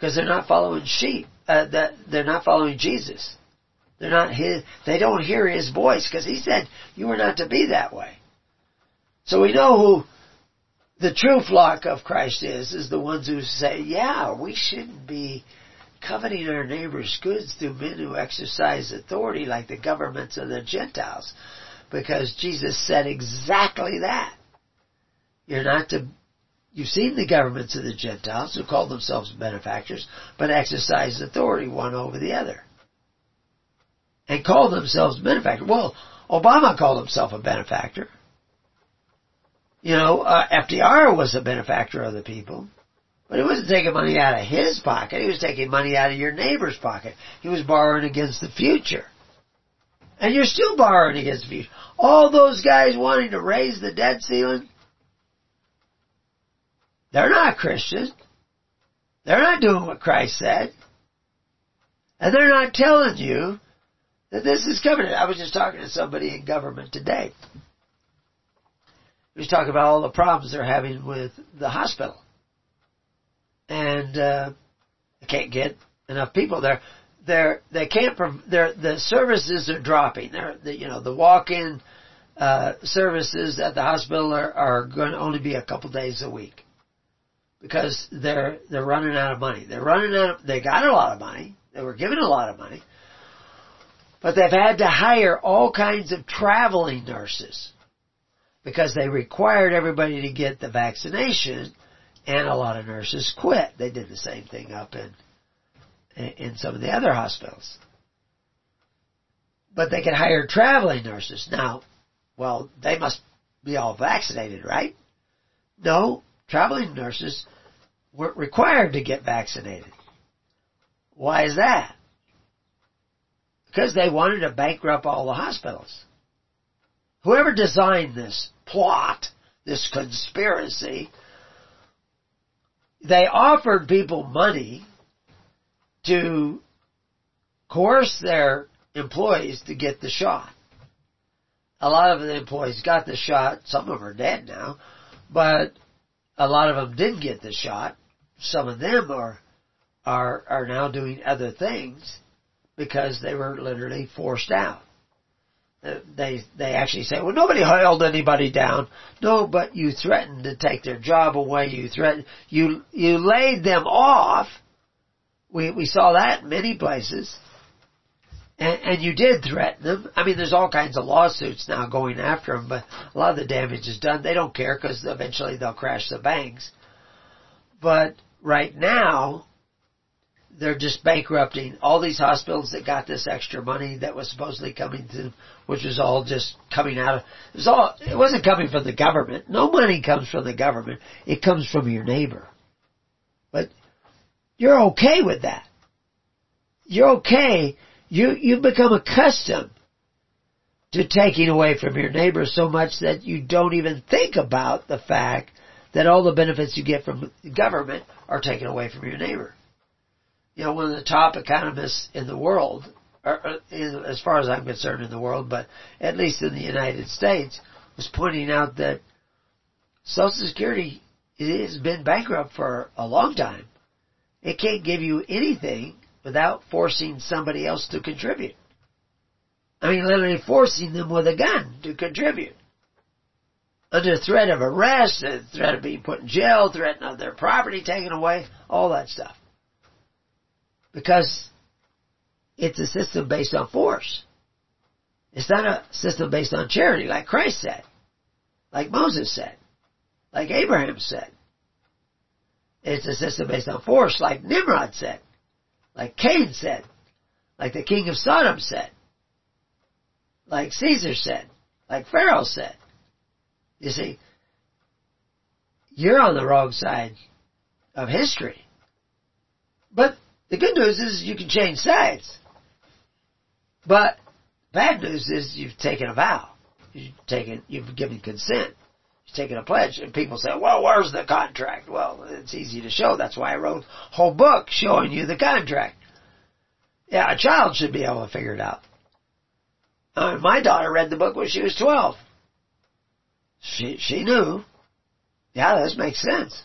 Because they're not following sheep, uh, that, they're not following Jesus. They're not his, they don't hear his voice because he said you are not to be that way. So we know who the true flock of Christ is, is the ones who say, yeah, we shouldn't be coveting our neighbor's goods through men who exercise authority like the governments of the Gentiles. Because Jesus said exactly that. You're not to, you've seen the governments of the Gentiles who call themselves benefactors, but exercise authority one over the other. And call themselves benefactors. Well, Obama called himself a benefactor. You know, uh, FDR was a benefactor of the people. But he wasn't taking money out of his pocket. He was taking money out of your neighbor's pocket. He was borrowing against the future. And you're still borrowing against the future. All those guys wanting to raise the debt ceiling, they're not Christians. They're not doing what Christ said. And they're not telling you that this is coming. I was just talking to somebody in government today. He was talking about all the problems they're having with the hospital and uh, they can't get enough people there. They're they can't. They're, the services are dropping. They're the, you know the walk-in uh, services at the hospital are, are going to only be a couple days a week because they're they're running out of money. They're running out. Of, they got a lot of money. They were given a lot of money, but they've had to hire all kinds of traveling nurses because they required everybody to get the vaccination and a lot of nurses quit. They did the same thing up in in some of the other hospitals. But they could hire traveling nurses. Now, well, they must be all vaccinated, right? No, traveling nurses weren't required to get vaccinated. Why is that? Because they wanted to bankrupt all the hospitals. Whoever designed this plot, this conspiracy, they offered people money to coerce their employees to get the shot. A lot of the employees got the shot. Some of them are dead now, but a lot of them didn't get the shot. Some of them are are are now doing other things because they were literally forced out uh, they they actually say, well, nobody held anybody down. No, but you threatened to take their job away. You threatened you you laid them off. We we saw that in many places, And, and you did threaten them. I mean, there's all kinds of lawsuits now going after them, but a lot of the damage is done. They don't care because eventually they'll crash the banks. But right now, they're just bankrupting all these hospitals that got this extra money that was supposedly coming to them, which was all just coming out of, it was all, it wasn't coming from the government. No money comes from the government. It comes from your neighbor. But you're okay with that. You're okay. You, you've become accustomed to taking away from your neighbor so much that you don't even think about the fact that all the benefits you get from government are taken away from your neighbor you know, one of the top economists in the world, or, in, as far as I'm concerned in the world, but at least in the United States, was pointing out that Social Security has been bankrupt for a long time. It can't give you anything without forcing somebody else to contribute. I mean, literally forcing them with a gun to contribute. Under threat of arrest, threat of being put in jail, threat of their property taken away, all that stuff. Because it's a system based on force. It's not a system based on charity like Christ said, like Moses said, like Abraham said. It's a system based on force like Nimrod said, like Cain said, like the king of Sodom said, like Caesar said, like Pharaoh said. You see, you're on the wrong side of history. But the good news is you can change sides. But bad news is you've taken a vow. You've taken, you've given consent. Taken a pledge. And people say, well, where's the contract? Well, it's easy to show. That's why I wrote a whole book showing you the contract. Yeah, a child should be able to figure it out. My daughter read the book when she was 12. She, she knew. Yeah, this makes sense.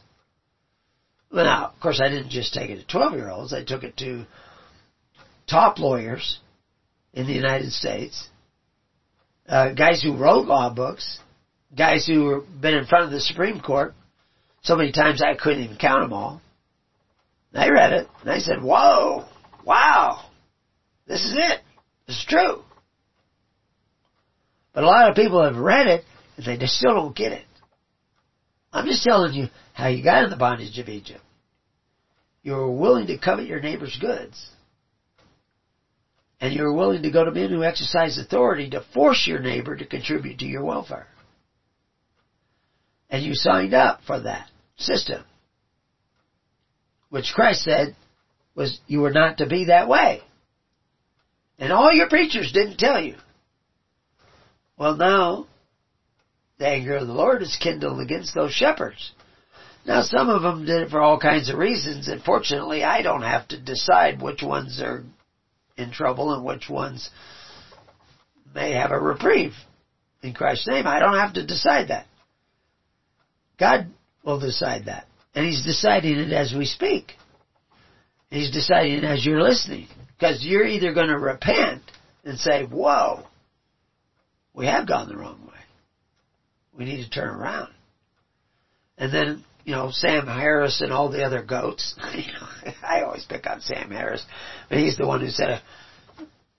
Now, of course, I didn't just take it to 12 year olds. I took it to top lawyers in the United States, uh, guys who wrote law books, guys who have been in front of the Supreme Court so many times I couldn't even count them all. I read it and I said, whoa, wow, this is it. This is true. But a lot of people have read it and they still don't get it. I'm just telling you how you got in the bondage of Egypt. You were willing to covet your neighbor's goods. And you were willing to go to men who exercise authority to force your neighbor to contribute to your welfare. And you signed up for that system. Which Christ said was you were not to be that way. And all your preachers didn't tell you. Well now, the anger of the Lord is kindled against those shepherds. Now some of them did it for all kinds of reasons, and fortunately I don't have to decide which ones are in trouble and which ones may have a reprieve in Christ's name. I don't have to decide that. God will decide that. And He's deciding it as we speak. He's deciding it as you're listening. Because you're either going to repent and say, whoa, we have gone the wrong way. We need to turn around. And then, you know, Sam Harris and all the other goats. <laughs> <laughs> I always pick on Sam Harris, but he's the one who said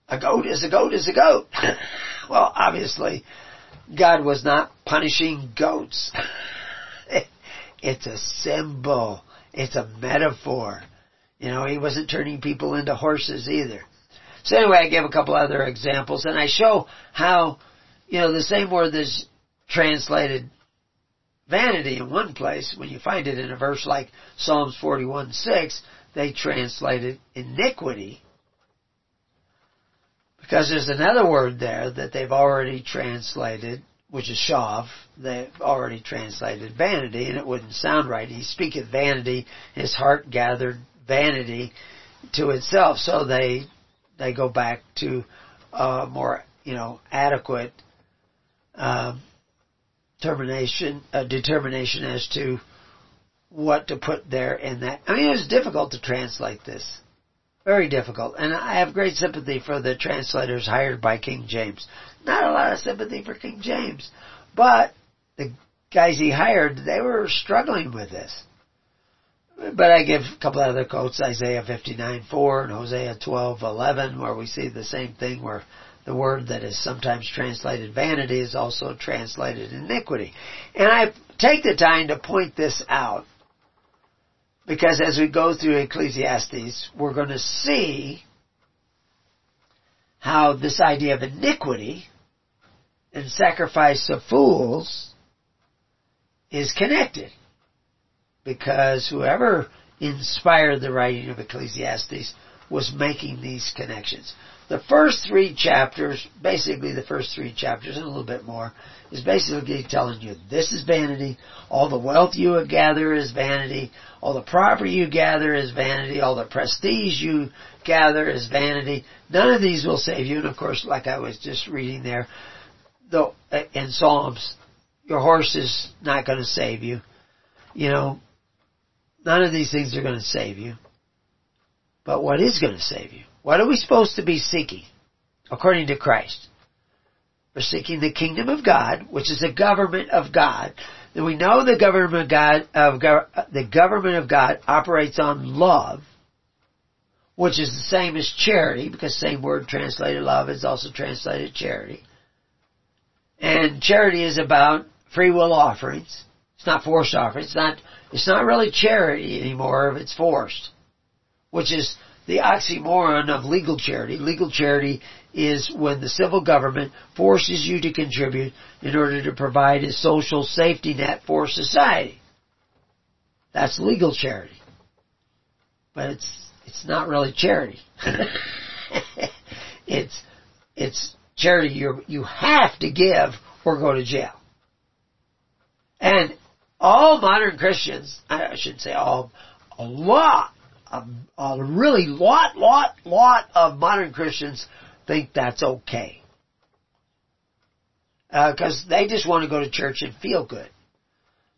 a goat is a goat is a goat. <laughs> well, obviously, God was not punishing goats. It's a symbol. It's a metaphor. You know, he wasn't turning people into horses either. So anyway, I give a couple other examples and I show how, you know, the same word is translated vanity in one place, when you find it in a verse like Psalms 41 6, they translated iniquity. Because there's another word there that they've already translated, which is shav. They've already translated vanity, and it wouldn't sound right. He speaketh vanity, his heart gathered vanity to itself. So they they go back to a more you know adequate um, determination, a determination as to what to put there in that. I mean, it was difficult to translate this. Very difficult. And I have great sympathy for the translators hired by King James. Not a lot of sympathy for King James. But the guys he hired, they were struggling with this. but I give a couple of other quotes, Isaiah 59, 4 and Hosea 12, 11, where we see the same thing where the word that is sometimes translated vanity is also translated iniquity. And I take the time to point this out because as we go through Ecclesiastes, we're going to see how this idea of iniquity and sacrifice of fools is connected. Because whoever inspired the writing of Ecclesiastes was making these connections. The first three chapters, basically the first three chapters and a little bit more, is basically telling you this is vanity, all the wealth you gather is vanity, all the property you gather is vanity, all the prestige you gather is vanity. None of these will save you, and of course, like I was just reading there, though in Psalms, your horse is not going to save you. You know, none of these things are going to save you. But what is going to save you? What are we supposed to be seeking? According to Christ. We're seeking the kingdom of God, which is the government of God. And we know the government of God, of, the government of God operates on love, which is the same as charity, because same word translated love is also translated charity. And charity is about free will offerings. It's not forced offerings. It's not, it's not really charity anymore if it's forced. Which is the oxymoron of legal charity. Legal charity is when the civil government forces you to contribute in order to provide a social safety net for society. That's legal charity. But it's, it's not really charity. <laughs> it's, it's charity you you have to give or go to jail. And all modern Christians, I should say all, a lot a, a really lot, lot, lot of modern Christians think that's okay. Because uh, they just want to go to church and feel good.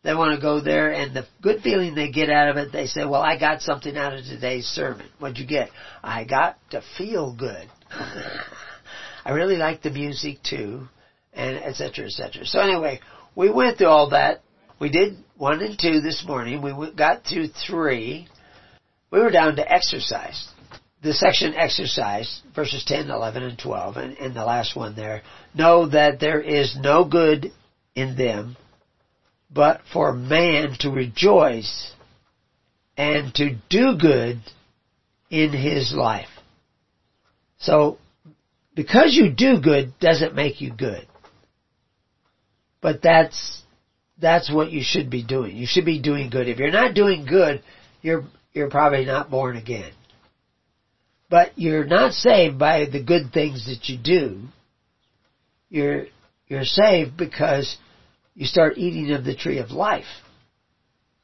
They want to go there and the good feeling they get out of it, they say, well, I got something out of today's sermon. What'd you get? I got to feel good. <laughs> I really like the music too, and etc. etc. So anyway, we went through all that. We did one and two this morning. We got through three we were down to exercise. The section exercise, verses 10, 11, and 12, and, and the last one there. Know that there is no good in them, but for man to rejoice and to do good in his life. So, because you do good doesn't make you good. But that's, that's what you should be doing. You should be doing good. If you're not doing good, you're, you're probably not born again. But you're not saved by the good things that you do. You're, you're saved because you start eating of the tree of life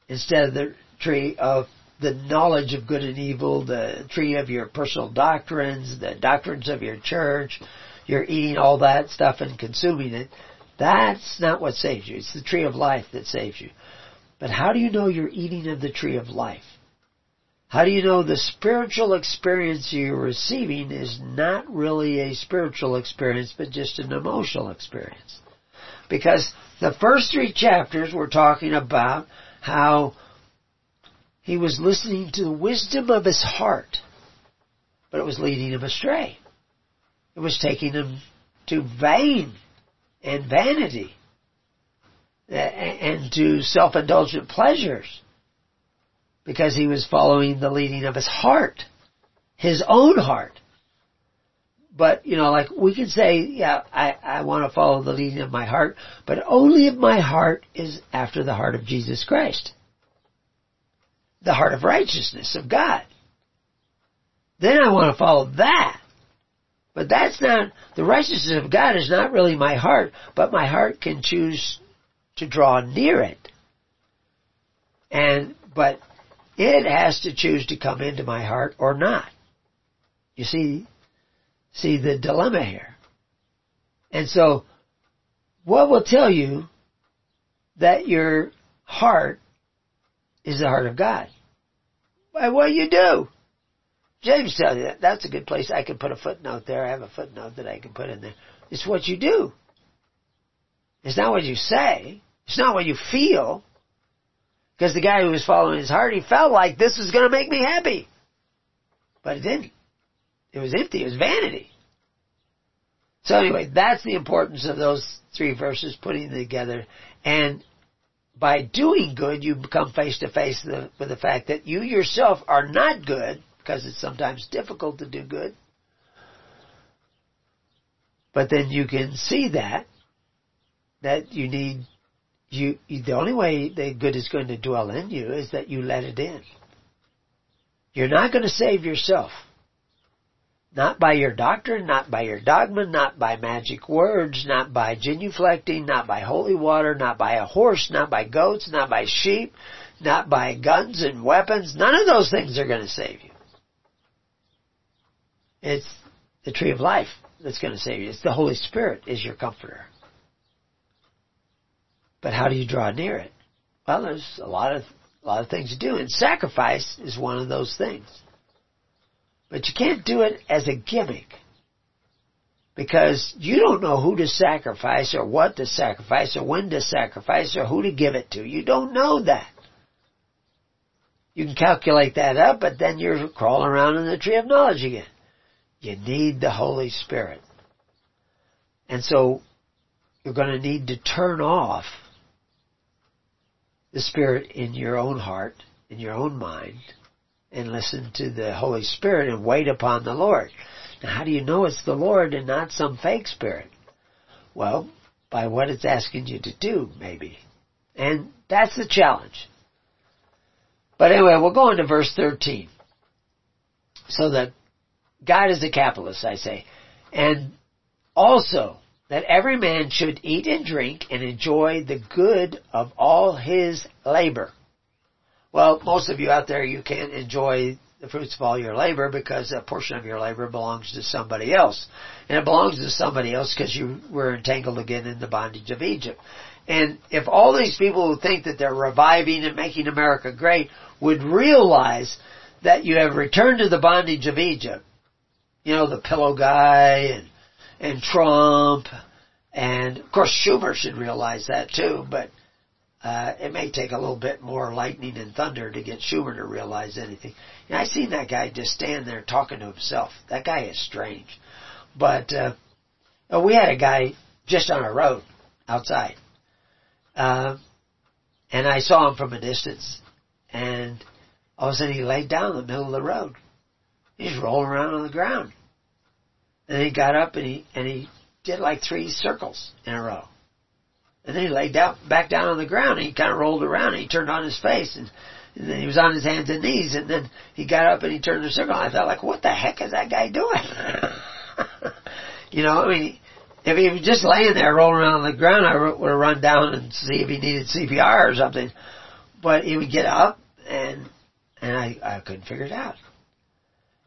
instead of the tree of the knowledge of good and evil, the tree of your personal doctrines, the doctrines of your church. You're eating all that stuff and consuming it. That's not what saves you. It's the tree of life that saves you. But how do you know you're eating of the tree of life? How do you know the spiritual experience you're receiving is not really a spiritual experience, but just an emotional experience? Because the first three chapters were talking about how he was listening to the wisdom of his heart, but it was leading him astray. It was taking him to vain and vanity and to self-indulgent pleasures because he was following the leading of his heart, his own heart. But, you know, like we can say, yeah, I, I want to follow the leading of my heart, but only if my heart is after the heart of Jesus Christ. The heart of righteousness of God. Then I want to follow that. But that's not, the righteousness of God is not really my heart, but my heart can choose to draw near it. And, but it has to choose to come into my heart or not. You see, see the dilemma here. And so, what will tell you that your heart is the heart of God? By what you do. James tells you that. That's a good place. I can put a footnote there. I have a footnote that I can put in there. It's what you do. It's not what you say. It's not what you feel. Because the guy who was following his heart, he felt like this was going to make me happy. But it didn't. It was empty. It was vanity. So anyway, that's the importance of those three verses, putting them together. And by doing good, you become face to face with the fact that you yourself are not good, because it's sometimes difficult to do good. But then you can see that, that you need, you, the only way the good is going to dwell in you is that you let it in. You're not going to save yourself. Not by your doctrine, not by your dogma, not by magic words, not by genuflecting, not by holy water, not by a horse, not by goats, not by sheep, not by guns and weapons. None of those things are going to save you. It's the tree of life that's going to save you. It's the Holy Spirit is your comforter. But how do you draw near it? Well, there's a lot of a lot of things to do, and sacrifice is one of those things. But you can't do it as a gimmick. Because you don't know who to sacrifice or what to sacrifice or when to sacrifice or who to give it to. You don't know that. You can calculate that up, but then you're crawling around in the tree of knowledge again. You need the Holy Spirit. And so you're going to need to turn off the Spirit in your own heart, in your own mind, and listen to the Holy Spirit and wait upon the Lord. Now how do you know it's the Lord and not some fake spirit? Well, by what it's asking you to do, maybe. And that's the challenge. But anyway, we'll go into verse 13. So that God is a capitalist, I say. And also, that every man should eat and drink and enjoy the good of all his labor. Well, most of you out there, you can't enjoy the fruits of all your labor because a portion of your labor belongs to somebody else. And it belongs to somebody else because you were entangled again in the bondage of Egypt. And if all these people who think that they're reviving and making America great would realize that you have returned to the bondage of Egypt, you know, the pillow guy and and Trump, and of course Schumer should realize that too, but uh, it may take a little bit more lightning and thunder to get Schumer to realize anything. Know, I seen that guy just stand there talking to himself. That guy is strange. But uh, uh we had a guy just on a road outside, uh, and I saw him from a distance, and all of a sudden he laid down in the middle of the road. He's rolling around on the ground. And he got up and he, and he did like three circles in a row. And then he laid down, back down on the ground and he kind of rolled around and he turned on his face and, and then he was on his hands and knees and then he got up and he turned the circle and I thought like, what the heck is that guy doing? <laughs> you know, I mean, if he was just laying there rolling around on the ground, I would have run down and see if he needed CPR or something. But he would get up and, and I, I couldn't figure it out.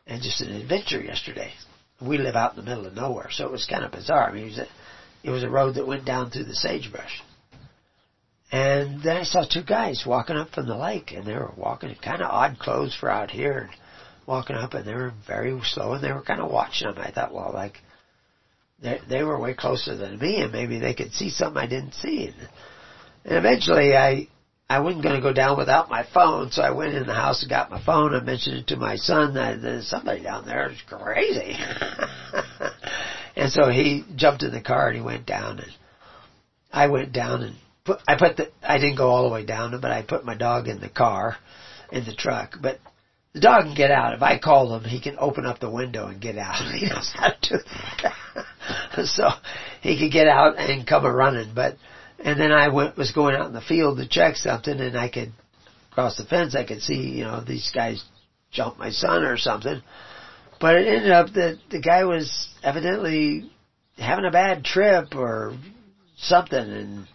And just an adventure yesterday we live out in the middle of nowhere, so it was kind of bizarre. I mean, it was a, it was a road that went down through the sagebrush. And then I saw two guys walking up from the lake, and they were walking in kind of odd clothes for out here, and walking up, and they were very slow, and they were kind of watching them. I thought, well, like, they they were way closer than me, and maybe they could see something I didn't see. And, and eventually, I I wasn't going to go down without my phone, so I went in the house and got my phone. I mentioned it to my son that there's somebody down there is crazy. <laughs> and so he jumped in the car and he went down and I went down and put, I put the, I didn't go all the way down, but I put my dog in the car, in the truck, but the dog can get out. If I call him, he can open up the window and get out. <laughs> He knows how to do that. <laughs> so he could get out and come a running, but and then I went, was going out in the field to check something and I could cross the fence. I could see, you know, these guys jump my son or something. But it ended up that the guy was evidently having a bad trip or something and,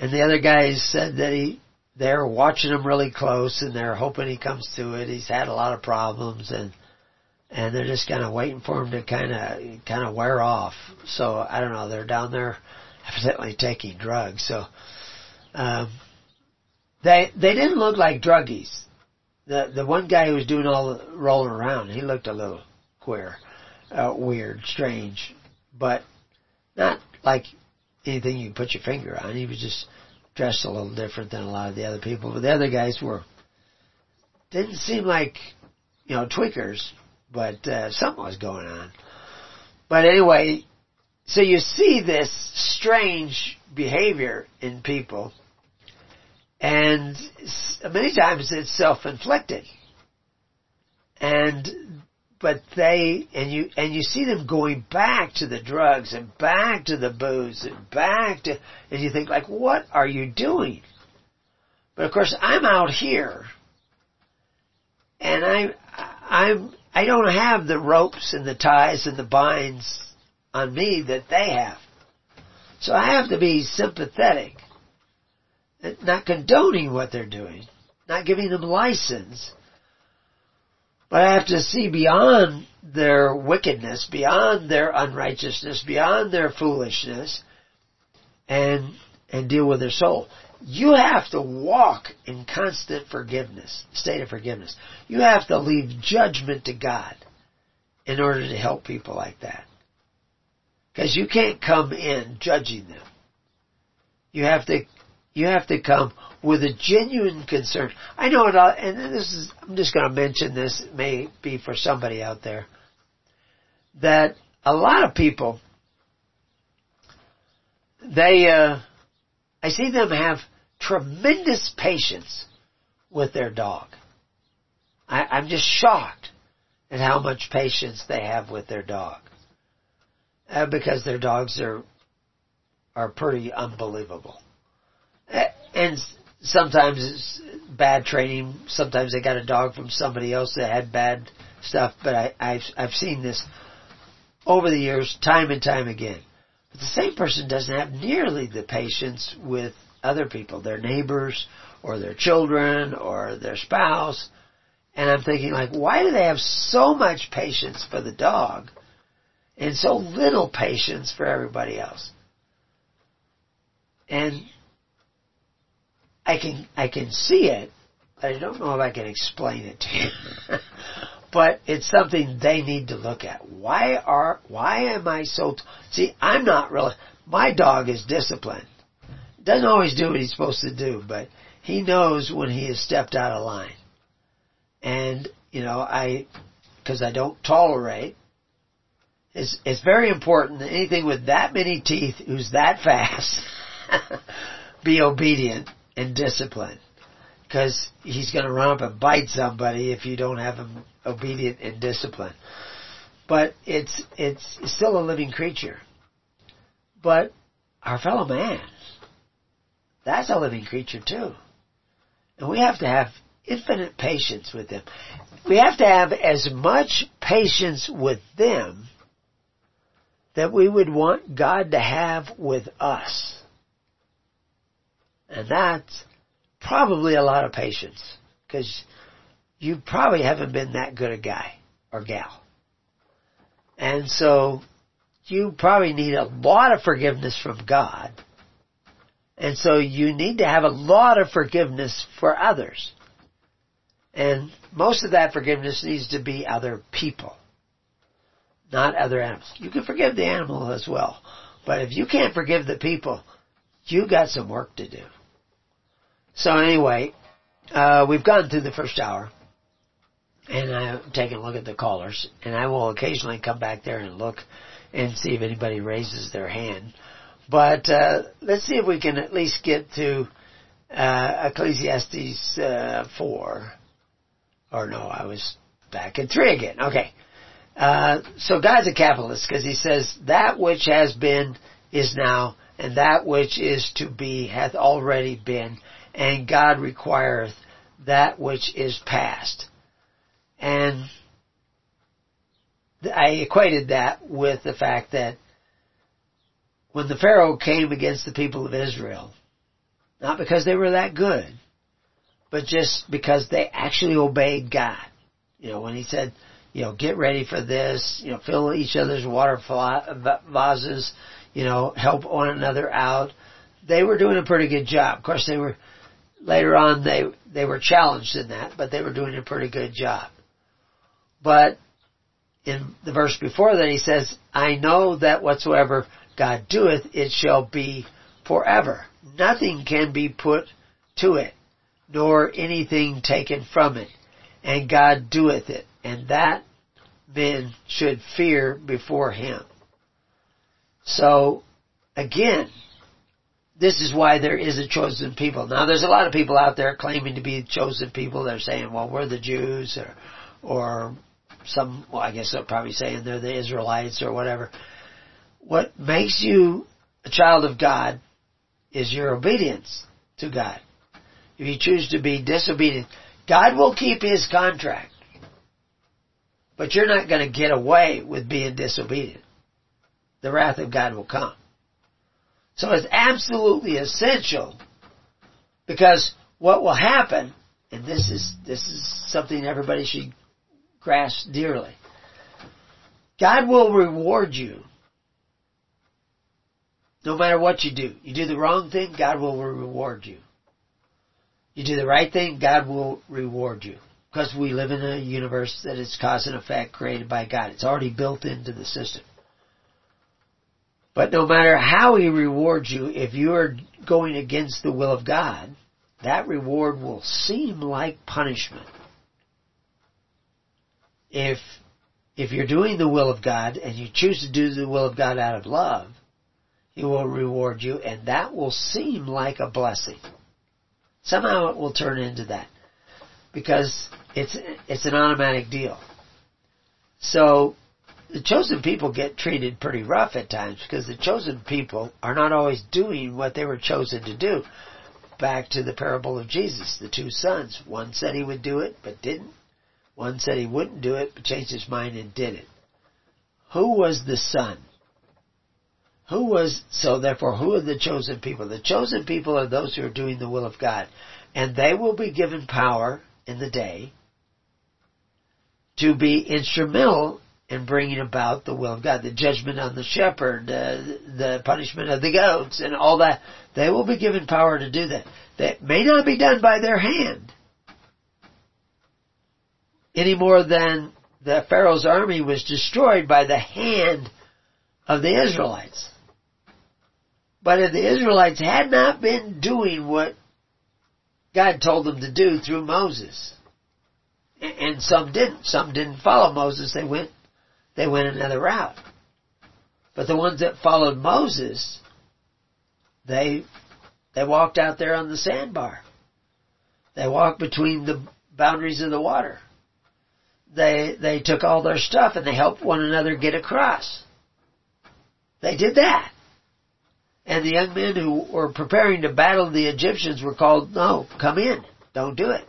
and the other guys said that he, they're watching him really close and they're hoping he comes to it. He's had a lot of problems and, and they're just kind of waiting for him to kind of, kind of wear off. So I don't know, they're down there evidently taking drugs. So um, they they didn't look like druggies. The the one guy who was doing all the rolling around, he looked a little queer, uh, weird, strange, but not like anything you put your finger on. He was just dressed a little different than a lot of the other people, but the other guys were didn't seem like you know tweakers, but uh, something was going on. But anyway, so you see this strange behavior in people, and many times it's self-inflicted. And but they and you and you see them going back to the drugs and back to the booze and back to and you think like what are you doing but of course i'm out here and i i'm i don't have the ropes and the ties and the binds on me that they have so i have to be sympathetic not condoning what they're doing not giving them license but I have to see beyond their wickedness, beyond their unrighteousness, beyond their foolishness, and, and deal with their soul. You have to walk in constant forgiveness, state of forgiveness. You have to leave judgment to God in order to help people like that. Because you can't come in judging them. You have to, you have to come with a genuine concern. I know it, all, and this is, I'm just going to mention this, it may be for somebody out there, that a lot of people, they, uh, I see them have tremendous patience with their dog. I, I'm just shocked at how much patience they have with their dog. Uh, because their dogs are, are pretty unbelievable. Uh, and sometimes it's bad training. Sometimes they got a dog from somebody else that had bad stuff. But I, I've I've seen this over the years, time and time again. But the same person doesn't have nearly the patience with other people, their neighbors, or their children, or their spouse. And I'm thinking, like, why do they have so much patience for the dog and so little patience for everybody else? And I can I can see it. I don't know if I can explain it to you. <laughs> but it's something they need to look at. Why are why am I so t- See, I'm not really my dog is disciplined. Doesn't always do what he's supposed to do, but he knows when he has stepped out of line. And, you know, I cuz I don't tolerate it's it's very important that anything with that many teeth who's that fast <laughs> be obedient and disciplined Because he's going to run up and bite somebody if you don't have him obedient and disciplined. But it's, it's still a living creature. But our fellow man, that's a living creature too. And we have to have infinite patience with them. We have to have as much patience with them that we would want God to have with us. And that's probably a lot of patience because you probably haven't been that good a guy or gal. And so you probably need a lot of forgiveness from God. And so you need to have a lot of forgiveness for others. And most of that forgiveness needs to be other people, not other animals. You can forgive the animal as well. But if you can't forgive the people, you got some work to do. So anyway, uh, we've gone through the first hour, and I've taken a look at the callers, and I will occasionally come back there and look and see if anybody raises their hand. But uh, let's see if we can at least get to uh, Ecclesiastes uh, four, or no, I was back at three again. Okay. Uh, so God's a capitalist because he says that which has been is now, and that which is to be hath already been, and God requireth that which is past. And I equated that with the fact that when the Pharaoh came against the people of Israel, not because they were that good, but just because they actually obeyed God. You know, when he said, you know, get ready for this, you know, fill each other's water vases, you know, help one another out. They were doing a pretty good job. Of course, they were Later on, they, they were challenged in that, but they were doing a pretty good job. But in the verse before that, he says, I know that whatsoever God doeth, it shall be forever. Nothing can be put to it, nor anything taken from it. And God doeth it, and that men should fear before him. So, again, this is why there is a chosen people. Now there's a lot of people out there claiming to be chosen people. They're saying, well, we're the Jews or, or some, well, I guess they're probably saying they're the Israelites or whatever. What makes you a child of God is your obedience to God. If you choose to be disobedient, God will keep His contract. But you're not going to get away with being disobedient. The wrath of God will come. So it's absolutely essential because what will happen, and this is, this is something everybody should grasp dearly. God will reward you no matter what you do. You do the wrong thing, God will reward you. You do the right thing, God will reward you. Because we live in a universe that is cause and effect created by God. It's already built into the system. But no matter how He rewards you, if you are going against the will of God, that reward will seem like punishment. If, if you're doing the will of God and you choose to do the will of God out of love, He will reward you and that will seem like a blessing. Somehow it will turn into that. Because it's, it's an automatic deal. So, the chosen people get treated pretty rough at times because the chosen people are not always doing what they were chosen to do. Back to the parable of Jesus, the two sons. One said he would do it, but didn't. One said he wouldn't do it, but changed his mind and did it. Who was the son? Who was, so therefore, who are the chosen people? The chosen people are those who are doing the will of God. And they will be given power in the day to be instrumental in bringing about the will of God, the judgment on the shepherd, uh, the punishment of the goats, and all that. They will be given power to do that. That may not be done by their hand any more than the Pharaoh's army was destroyed by the hand of the Israelites. But if the Israelites had not been doing what God told them to do through Moses, and some didn't, some didn't follow Moses, they went they went another route. But the ones that followed Moses, they, they walked out there on the sandbar. They walked between the boundaries of the water. They, they took all their stuff and they helped one another get across. They did that. And the young men who were preparing to battle the Egyptians were called, no, come in. Don't do it.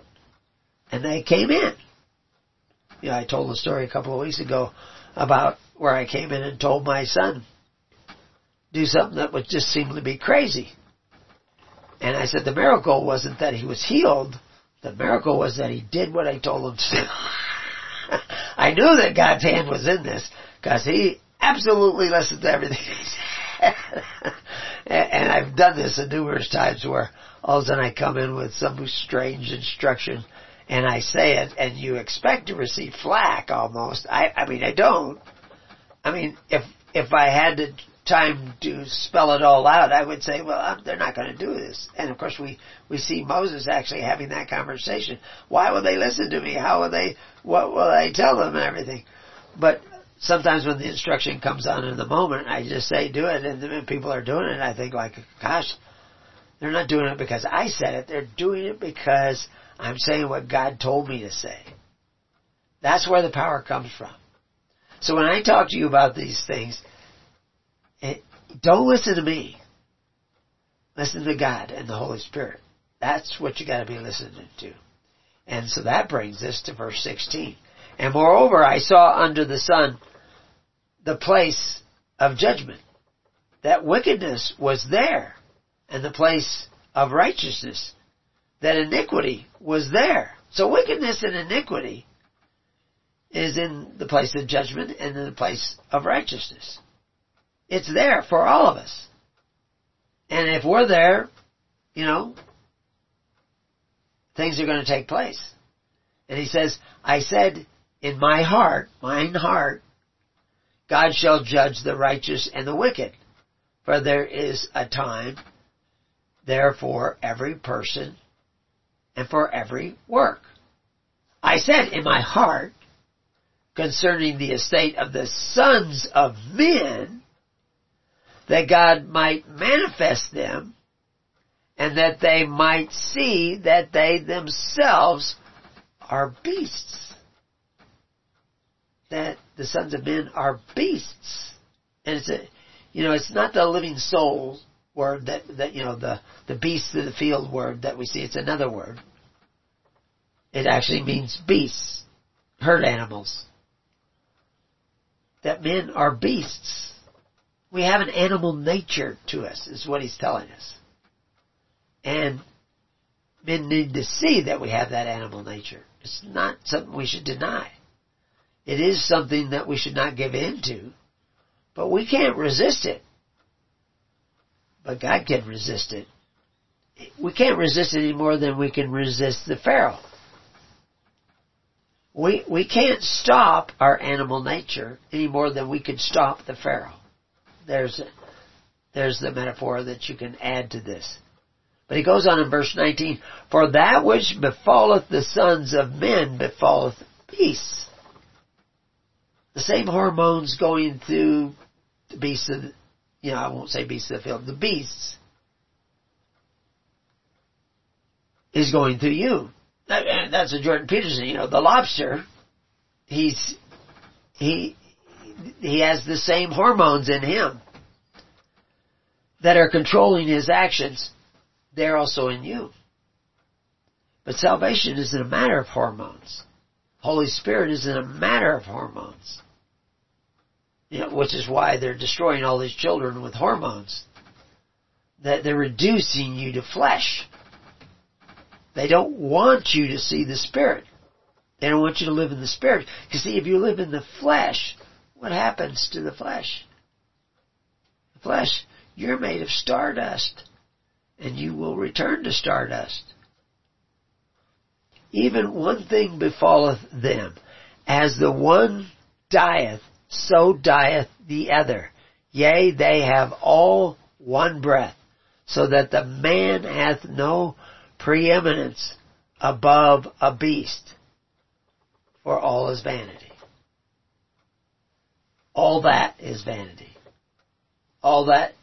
And they came in. You know, I told the story a couple of weeks ago about where I came in and told my son do something that would just seem to be crazy. And I said the miracle wasn't that he was healed. The miracle was that he did what I told him to do. <laughs> I knew that God's hand was in this because he absolutely listened to everything he said. <laughs> and I've done this numerous times where all of a sudden I come in with some strange instruction and I say it and you expect to receive flack almost. I, I mean, I don't. I mean, if, if I had the time to spell it all out, I would say, well, they're not going to do this. And of course we, we see Moses actually having that conversation. Why will they listen to me? How will they, what will I tell them and everything? But sometimes when the instruction comes on in the moment, I just say do it and then people are doing it. I think like, gosh, they're not doing it because I said it. They're doing it because I'm saying what God told me to say. That's where the power comes from. So when I talk to you about these things, it, don't listen to me. Listen to God and the Holy Spirit. That's what you gotta be listening to. And so that brings us to verse 16. And moreover, I saw under the sun the place of judgment. That wickedness was there, and the place of righteousness that iniquity was there. So wickedness and iniquity is in the place of judgment and in the place of righteousness. It's there for all of us. And if we're there, you know, things are going to take place. And he says, I said in my heart, mine heart, God shall judge the righteous and the wicked. For there is a time therefore, every person and for every work. I said in my heart concerning the estate of the sons of men that God might manifest them and that they might see that they themselves are beasts. That the sons of men are beasts. And it's a, you know, it's not the living soul word that, that, you know, the, the beasts of the field word that we see. It's another word. It actually means beasts, herd animals. That men are beasts. We have an animal nature to us, is what he's telling us. And men need to see that we have that animal nature. It's not something we should deny. It is something that we should not give in to, but we can't resist it. But God can resist it. We can't resist it any more than we can resist the Pharaoh. We, we can't stop our animal nature any more than we can stop the Pharaoh. There's, there's the metaphor that you can add to this. But he goes on in verse 19, For that which befalleth the sons of men befalleth beasts. The same hormones going through the beasts of, you know, I won't say beasts of the field, the beasts is going through you. That, that's a Jordan Peterson, you know, the lobster, he's, he, he has the same hormones in him that are controlling his actions. They're also in you. But salvation isn't a matter of hormones. Holy Spirit isn't a matter of hormones. You know, which is why they're destroying all these children with hormones. That they're reducing you to flesh. They don't want you to see the Spirit. They don't want you to live in the Spirit. Because see, if you live in the flesh, what happens to the flesh? The flesh, you're made of stardust, and you will return to stardust. Even one thing befalleth them, as the one dieth, so dieth the other. Yea, they have all one breath, so that the man hath no preeminence above a beast, for all is vanity. All that is vanity. All that,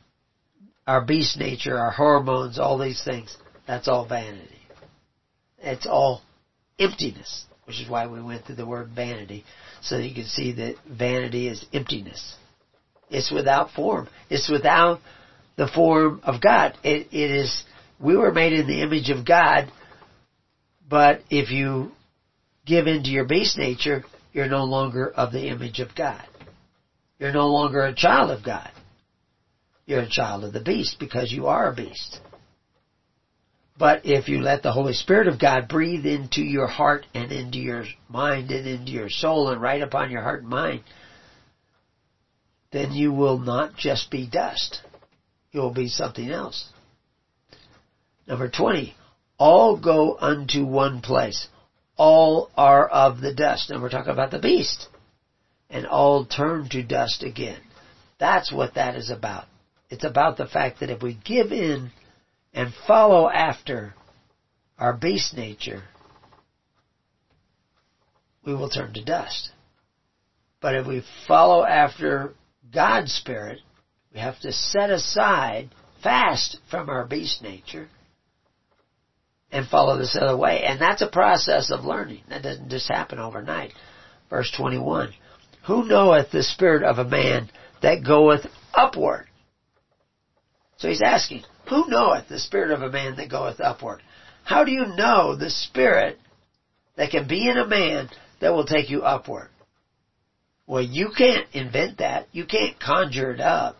our beast nature, our hormones, all these things, that's all vanity. It's all emptiness, which is why we went through the word vanity, so you can see that vanity is emptiness. It's without form. It's without the form of God. It, it is we were made in the image of God, but if you give into your base nature, you're no longer of the image of God. You're no longer a child of God. You're a child of the beast because you are a beast. But if you let the Holy Spirit of God breathe into your heart and into your mind and into your soul and right upon your heart and mind, then you will not just be dust. You will be something else. Number 20, all go unto one place. All are of the dust. And we're talking about the beast. And all turn to dust again. That's what that is about. It's about the fact that if we give in and follow after our beast nature, we will turn to dust. But if we follow after God's Spirit, we have to set aside, fast from our beast nature, and follow this other way. And that's a process of learning. That doesn't just happen overnight. Verse 21. Who knoweth the spirit of a man that goeth upward? So he's asking, who knoweth the spirit of a man that goeth upward? How do you know the spirit that can be in a man that will take you upward? Well, you can't invent that. You can't conjure it up.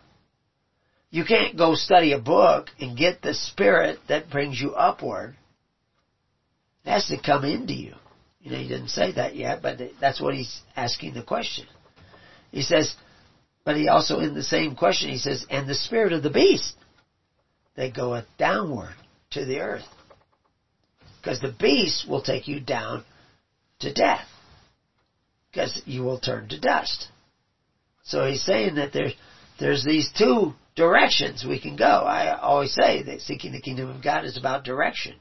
You can't go study a book and get the spirit that brings you upward. Has to come into you. You know, he didn't say that yet, but that's what he's asking the question. He says, but he also in the same question, he says, and the spirit of the beast that goeth downward to the earth. Because the beast will take you down to death. Because you will turn to dust. So he's saying that there's, there's these two directions we can go. I always say that seeking the kingdom of God is about direction.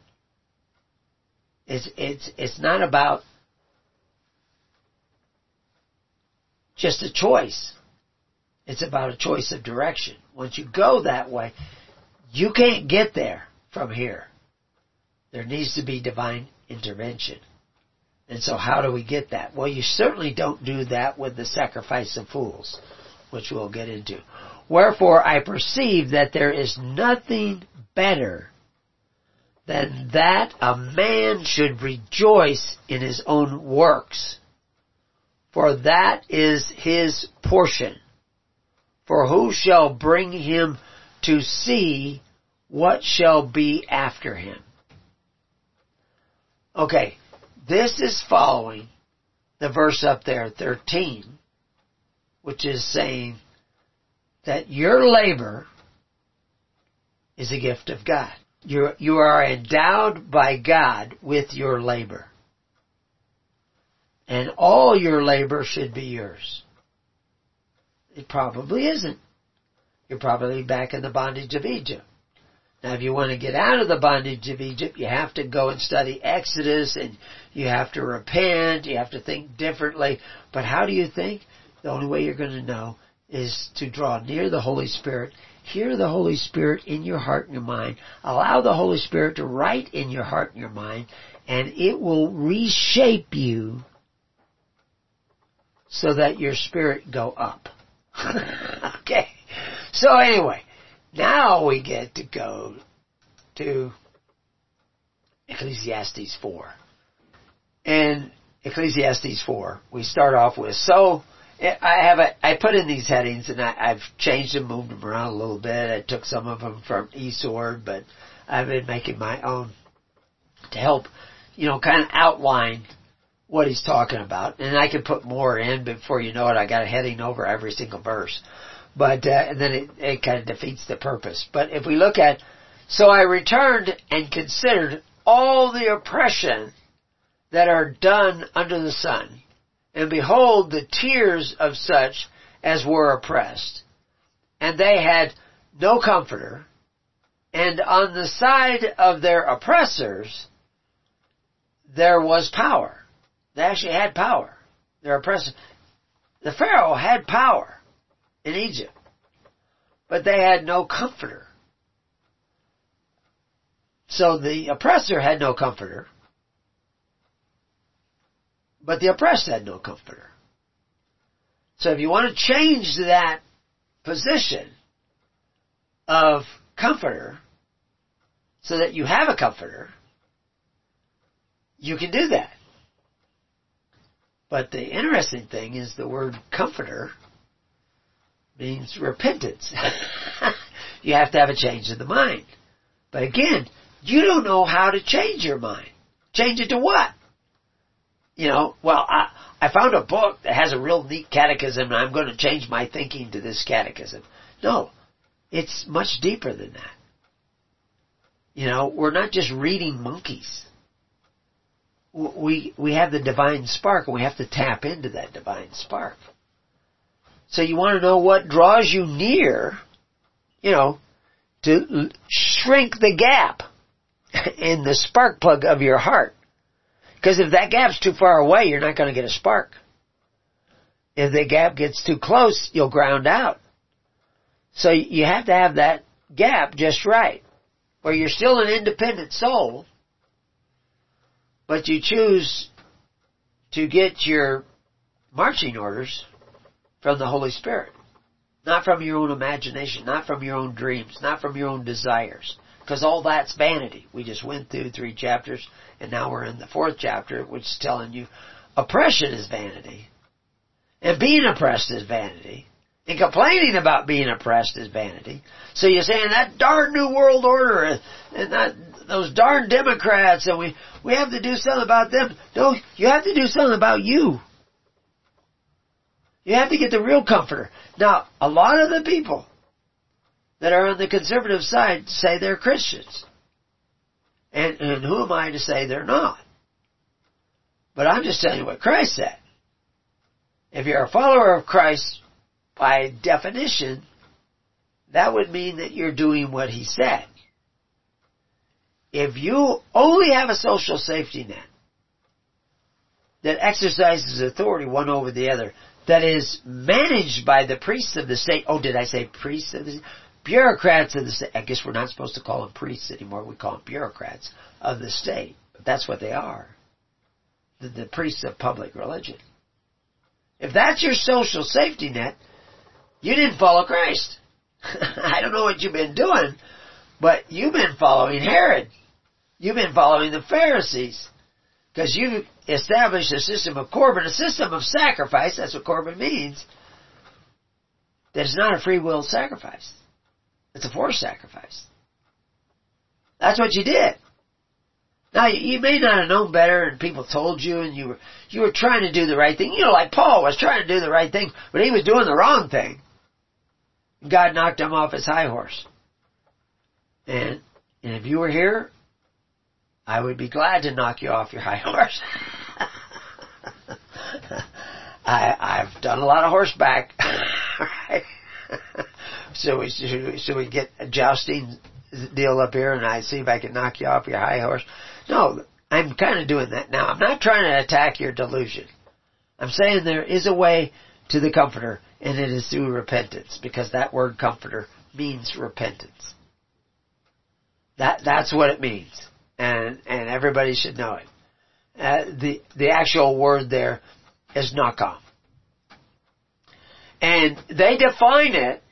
It's, it's, it's not about just a choice. It's about a choice of direction. Once you go that way, you can't get there from here. There needs to be divine intervention. And so how do we get that? Well, you certainly don't do that with the sacrifice of fools, which we'll get into. Wherefore I perceive that there is nothing better than that a man should rejoice in his own works. For that is his portion. For who shall bring him to see what shall be after him? Okay, this is following the verse up there, 13, which is saying that your labor is a gift of God. You're, you are endowed by God with your labor. And all your labor should be yours. It probably isn't. You're probably back in the bondage of Egypt. Now if you want to get out of the bondage of Egypt, you have to go and study Exodus and you have to repent, you have to think differently. But how do you think? The only way you're going to know is to draw near the Holy Spirit, hear the Holy Spirit in your heart and your mind, allow the Holy Spirit to write in your heart and your mind, and it will reshape you so that your spirit go up. <laughs> okay. So anyway, now we get to go to Ecclesiastes 4. And Ecclesiastes 4, we start off with, so, I have a, I put in these headings and I, I've changed them, moved them around a little bit. I took some of them from e-Sword, but I've been making my own to help, you know, kind of outline what he's talking about. And I can put more in before you know it. I got a heading over every single verse. But, uh, and then it, it kind of defeats the purpose. But if we look at, so I returned and considered all the oppression that are done under the sun. And behold the tears of such as were oppressed. And they had no comforter. And on the side of their oppressors, there was power. They actually had power. Their oppressors. The Pharaoh had power in Egypt. But they had no comforter. So the oppressor had no comforter. But the oppressed had no comforter. So if you want to change that position of comforter so that you have a comforter, you can do that. But the interesting thing is the word comforter means repentance. <laughs> you have to have a change of the mind. But again, you don't know how to change your mind. Change it to what? You know, well, I, I found a book that has a real neat catechism and I'm going to change my thinking to this catechism. No, it's much deeper than that. You know, we're not just reading monkeys. We, we have the divine spark and we have to tap into that divine spark. So you want to know what draws you near, you know, to shrink the gap <laughs> in the spark plug of your heart. Because if that gap's too far away, you're not going to get a spark. If the gap gets too close, you'll ground out. So you have to have that gap just right. Where you're still an independent soul, but you choose to get your marching orders from the Holy Spirit. Not from your own imagination, not from your own dreams, not from your own desires. Because all that's vanity. We just went through three chapters, and now we're in the fourth chapter, which is telling you oppression is vanity. And being oppressed is vanity. And complaining about being oppressed is vanity. So you're saying that darn New World Order and that, those darn Democrats and we, we have to do something about them. No, you have to do something about you. You have to get the real comforter. Now, a lot of the people that are on the conservative side say they're Christians. And, and who am I to say they're not? But I'm just telling you what Christ said. If you're a follower of Christ, by definition, that would mean that you're doing what he said. If you only have a social safety net that exercises authority one over the other, that is managed by the priests of the state, oh did I say priests of the state? Bureaucrats of the state, I guess we're not supposed to call them priests anymore, we call them bureaucrats of the state. But that's what they are. The, the priests of public religion. If that's your social safety net, you didn't follow Christ. <laughs> I don't know what you've been doing, but you've been following Herod. You've been following the Pharisees. Because you established a system of Corban, a system of sacrifice, that's what Corban means, that is not a free will sacrifice. It's a forced sacrifice. That's what you did. Now you may not have known better and people told you and you were, you were trying to do the right thing. You know, like Paul was trying to do the right thing, but he was doing the wrong thing. God knocked him off his high horse. And, and if you were here, I would be glad to knock you off your high <laughs> horse. <laughs> I, I've done a lot of horseback. <laughs> right? So we so we get a jousting deal up here, and I see if I can knock you off your high horse. No, I'm kind of doing that now. I'm not trying to attack your delusion. I'm saying there is a way to the comforter, and it is through repentance, because that word comforter means repentance. That that's what it means and and everybody should know it. Uh, the the actual word there is nakam, and they define it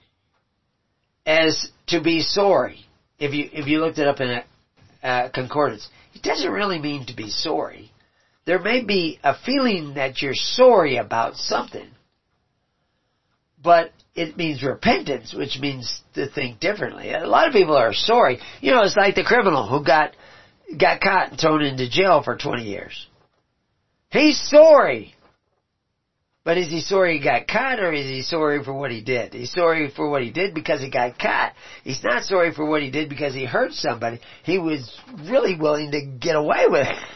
as to be sorry. If you if you looked it up in a concordance, it doesn't really mean to be sorry. There may be a feeling that you're sorry about something, but it means repentance, which means to think differently. A lot of people are sorry. You know, it's like the criminal who got got caught and thrown into jail for 20 years. He's sorry. But is he sorry he got caught or is he sorry for what he did? He's sorry for what he did because he got caught. He's not sorry for what he did because he hurt somebody. He was really willing to get away with it. <laughs>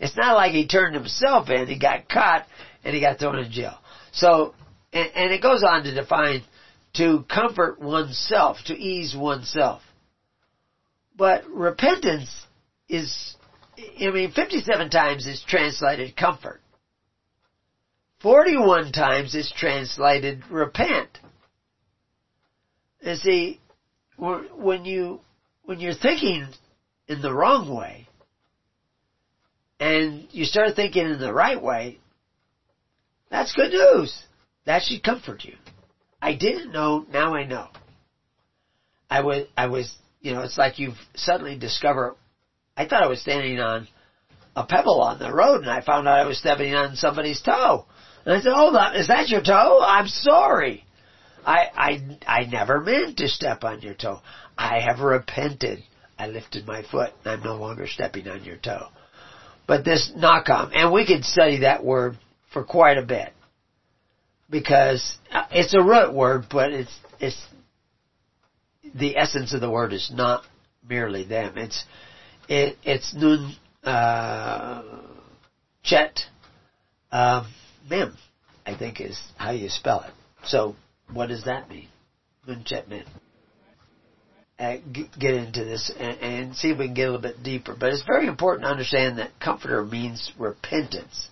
It's not like he turned himself in. He got caught and he got thrown in jail. So, and, and it goes on to define to comfort oneself, to ease oneself. But repentance is, I mean, 57 times is translated comfort. 41 times is translated repent. And see, when you, when you're thinking in the wrong way, and you start thinking in the right way, that's good news. That should comfort you. I didn't know, now I know. I was, I was, you know, it's like you've suddenly discovered I thought I was standing on a pebble on the road and I found out I was stepping on somebody's toe. And I said, hold on, is that your toe? I'm sorry. I, I, I never meant to step on your toe. I have repented. I lifted my foot and I'm no longer stepping on your toe. But this nakam, and we could study that word for quite a bit. Because it's a root word, but it's, it's, the essence of the word is not merely them. It's, it, it's Nun uh, Chet uh, Mim, I think is how you spell it. So what does that mean? Nun Chet Mim. Uh, get into this and, and see if we can get a little bit deeper. But it's very important to understand that comforter means repentance.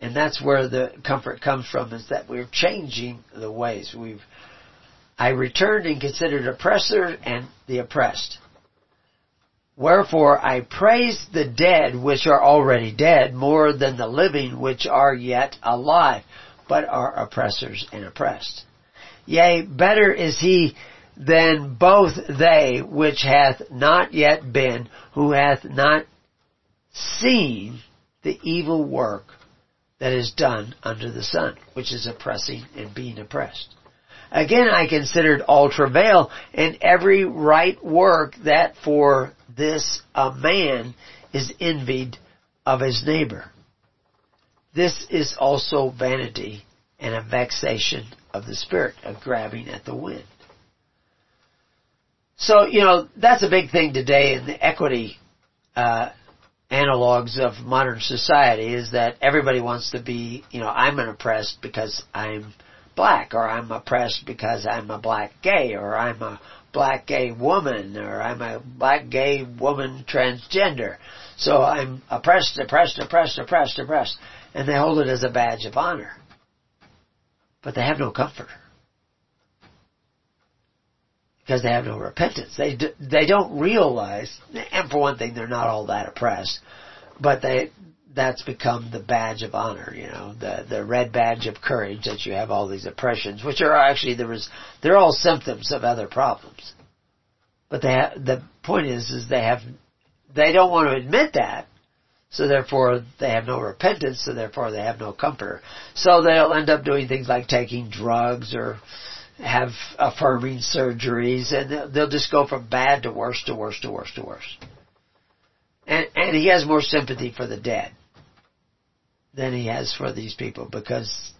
And that's where the comfort comes from is that we're changing the ways. We've, I returned and considered oppressor and the oppressed. Wherefore I praise the dead which are already dead more than the living which are yet alive, but are oppressors and oppressed. Yea, better is he than both they which hath not yet been, who hath not seen the evil work that is done under the sun, which is oppressing and being oppressed. Again, I considered all travail and every right work that for this a man is envied of his neighbor. This is also vanity and a vexation of the spirit, of grabbing at the wind. So, you know, that's a big thing today in the equity uh, analogs of modern society is that everybody wants to be, you know, I'm an oppressed because I'm black, or I'm oppressed because I'm a black gay, or I'm a black gay woman, or I'm a black gay woman transgender. So I'm oppressed, oppressed, oppressed, oppressed, oppressed. And they hold it as a badge of honor. But they have no comfort. Because they have no repentance. They, do, they don't realize, and for one thing, they're not all that oppressed, but they, that's become the badge of honor, you know, the the red badge of courage that you have all these oppressions, which are actually there is they're all symptoms of other problems. But they the point is is they have they don't want to admit that, so therefore they have no repentance, so therefore they have no comfort. So they'll end up doing things like taking drugs or have affirming surgeries, and they'll just go from bad to worse to worse to worse to worse. And, and he has more sympathy for the dead than he has for these people because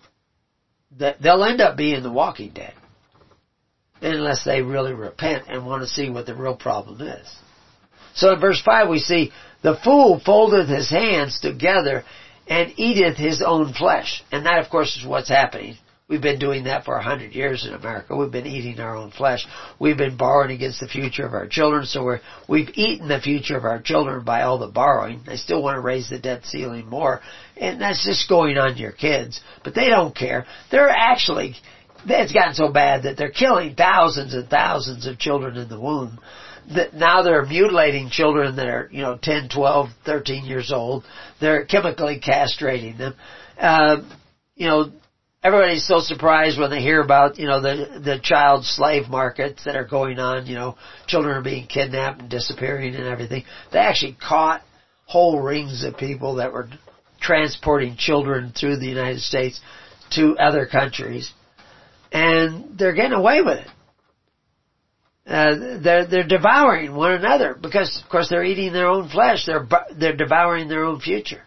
they'll end up being the walking dead unless they really repent and want to see what the real problem is. So in verse 5 we see, the fool foldeth his hands together and eateth his own flesh. And that of course is what's happening. We've been doing that for a hundred years in America. We've been eating our own flesh. We've been borrowing against the future of our children, so we're, we've eaten the future of our children by all the borrowing. They still want to raise the debt ceiling more, and that's just going on to your kids. But they don't care. They're actually, it's gotten so bad that they're killing thousands and thousands of children in the womb. That now they're mutilating children that are, you know, 10, 12, 13 years old. They're chemically castrating them. Uh, you know, everybody's so surprised when they hear about, you know, the, the child slave markets that are going on, you know, children are being kidnapped and disappearing and everything. They actually caught whole rings of people that were transporting children through the United States to other countries. And they're getting away with it. Uh, they're they're devouring one another because, of course, they're eating their own flesh. They're they're devouring their own future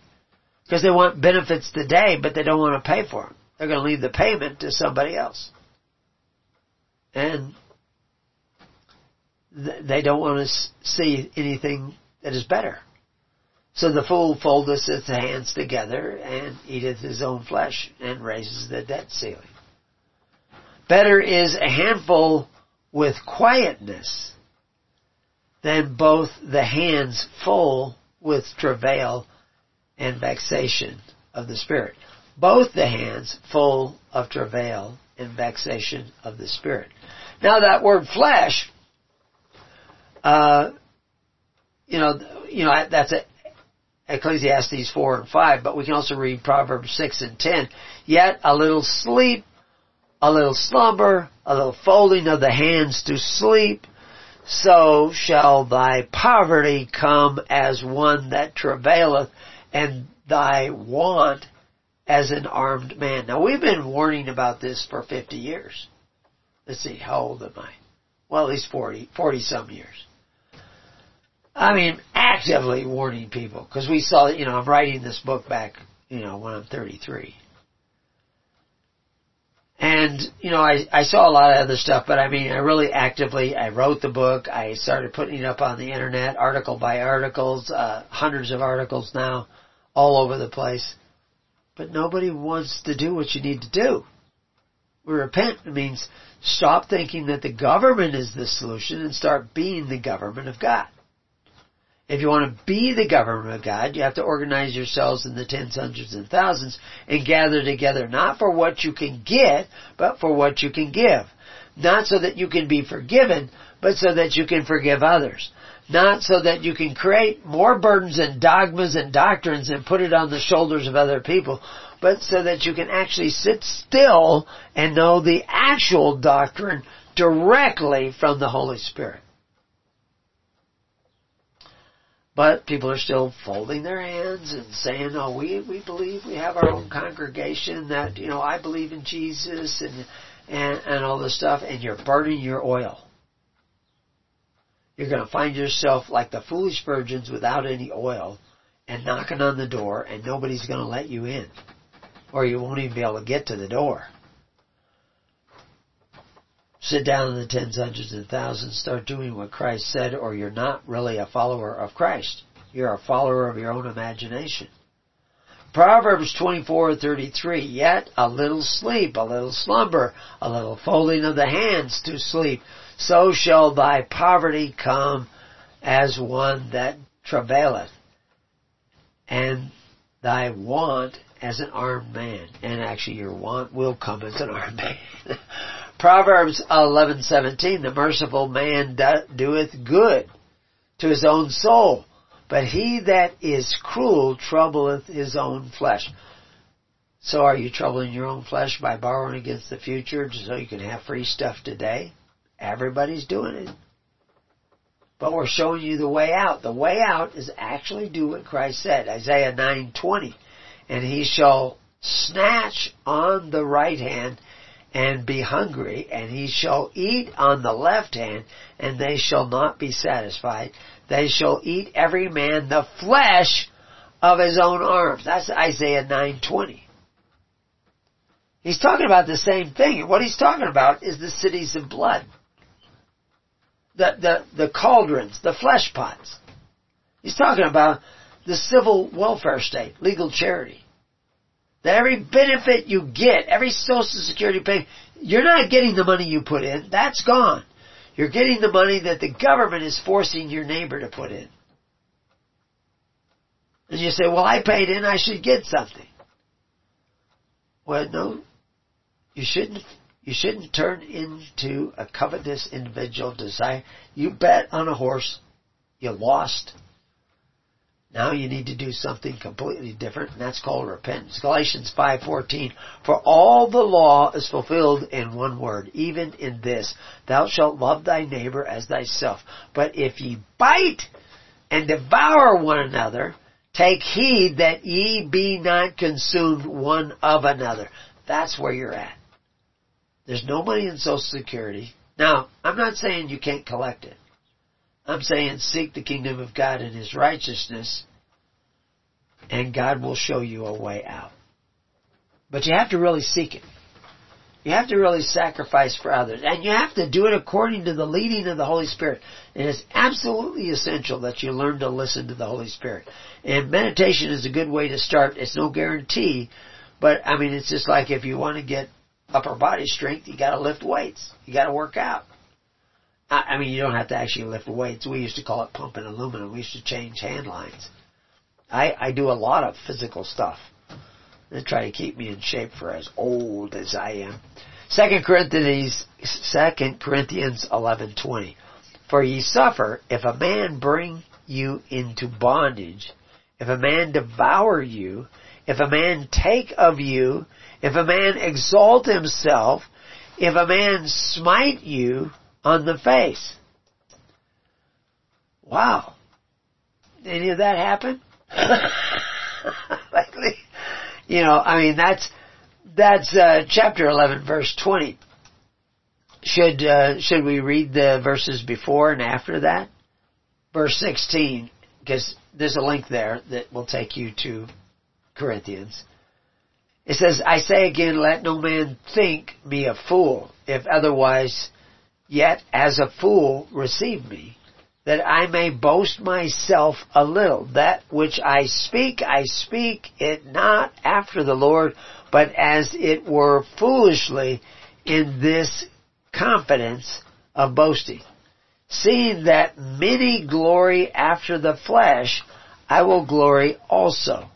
because they want benefits today, but they don't want to pay for them. They're going to leave the payment to somebody else. And they don't want to see anything that is better. So the fool foldeth his hands together and eateth his own flesh and raises the debt ceiling. Better is a handful with quietness than both the hands full with travail and vexation of the spirit both the hands full of travail and vexation of the spirit. Now that word flesh, uh, you know, you know that's a, Ecclesiastes four and five, but we can also read Proverbs six and ten. Yet a little sleep, a little slumber, a little folding of the hands to sleep, so shall thy poverty come as one that travaileth, and thy want as an armed man. Now we've been warning about this for 50 years. Let's see, how old am I? Well, at least 40, 40 some years. I mean, actively warning people, because we saw, you know, I'm writing this book back, you know, when I'm 33. And, you know, I, I saw a lot of other stuff, but I mean, I really actively, I wrote the book, I started putting it up on the internet, article by articles, uh, hundreds of articles now, all over the place. But nobody wants to do what you need to do. We Repent means stop thinking that the government is the solution and start being the government of God. If you want to be the government of God, you have to organize yourselves in the tens, hundreds, and thousands and gather together not for what you can get, but for what you can give. Not so that you can be forgiven, but so that you can forgive others not so that you can create more burdens and dogmas and doctrines and put it on the shoulders of other people, but so that you can actually sit still and know the actual doctrine directly from the Holy Spirit. But people are still folding their hands and saying, "Oh, we we believe we have our own congregation. That you know, I believe in Jesus and and and all this stuff." And you're burning your oil. You're going to find yourself like the foolish virgins without any oil and knocking on the door and nobody's going to let you in. Or you won't even be able to get to the door. Sit down in the tens, hundreds, and thousands, start doing what Christ said, or you're not really a follower of Christ. You're a follower of your own imagination. Proverbs 24:33 Yet a little sleep, a little slumber, a little folding of the hands to sleep, so shall thy poverty come as one that travaileth, and thy want as an armed man. And actually your want will come as an armed man. <laughs> Proverbs 11:17 The merciful man doeth good to his own soul, but he that is cruel troubleth his own flesh. So are you troubling your own flesh by borrowing against the future so you can have free stuff today? Everybody's doing it. But we're showing you the way out. The way out is actually do what Christ said, Isaiah 9:20. And he shall snatch on the right hand and be hungry, and he shall eat on the left hand, and they shall not be satisfied. They shall eat every man the flesh of his own arms. That's Isaiah 9:20. He's talking about the same thing. What he's talking about is the cities of blood. The, the, the cauldrons, the flesh pots. He's talking about the civil welfare state, legal charity. That every benefit you get, every social security pay, you're not getting the money you put in. That's gone. You're getting the money that the government is forcing your neighbor to put in. And you say, well, I paid in, I should get something. Well, no, you shouldn't, you shouldn't turn into a covetous individual desire. You bet on a horse, you lost. Now you need to do something completely different, and that's called repentance. Galatians 5:14. For all the law is fulfilled in one word, even in this: Thou shalt love thy neighbor as thyself. But if ye bite and devour one another, take heed that ye be not consumed one of another. That's where you're at. There's no money in Social Security. Now, I'm not saying you can't collect it. I'm saying seek the kingdom of God and His righteousness, and God will show you a way out. But you have to really seek it. You have to really sacrifice for others. And you have to do it according to the leading of the Holy Spirit. It is absolutely essential that you learn to listen to the Holy Spirit. And meditation is a good way to start. It's no guarantee, but I mean, it's just like if you want to get upper body strength, you gotta lift weights. You gotta work out. I, I mean, you don't have to actually lift weights. We used to call it pumping aluminum. We used to change hand lines. I, I do a lot of physical stuff. They try to keep me in shape for as old as I am. Second Corinthians, Second Corinthians eleven twenty. For ye suffer if a man bring you into bondage, if a man devour you, if a man take of you, if a man exalt himself, if a man smite you, on the face. Wow. Did Any of that happen? <laughs> you know, I mean, that's, that's, uh, chapter 11 verse 20. Should, uh, should we read the verses before and after that? Verse 16, because there's a link there that will take you to Corinthians. It says, I say again, let no man think me a fool, if otherwise Yet as a fool receive me, that I may boast myself a little. That which I speak, I speak it not after the Lord, but as it were foolishly in this confidence of boasting. Seeing that many glory after the flesh, I will glory also.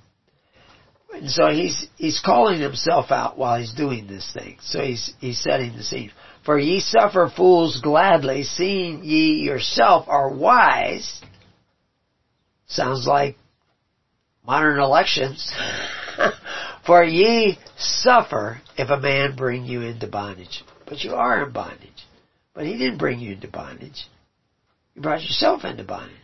And so he's, he's calling himself out while he's doing this thing. So he's, he's setting the scene. For ye suffer fools gladly, seeing ye yourself are wise. Sounds like modern elections. <laughs> For ye suffer if a man bring you into bondage. But you are in bondage. But he didn't bring you into bondage. You brought yourself into bondage.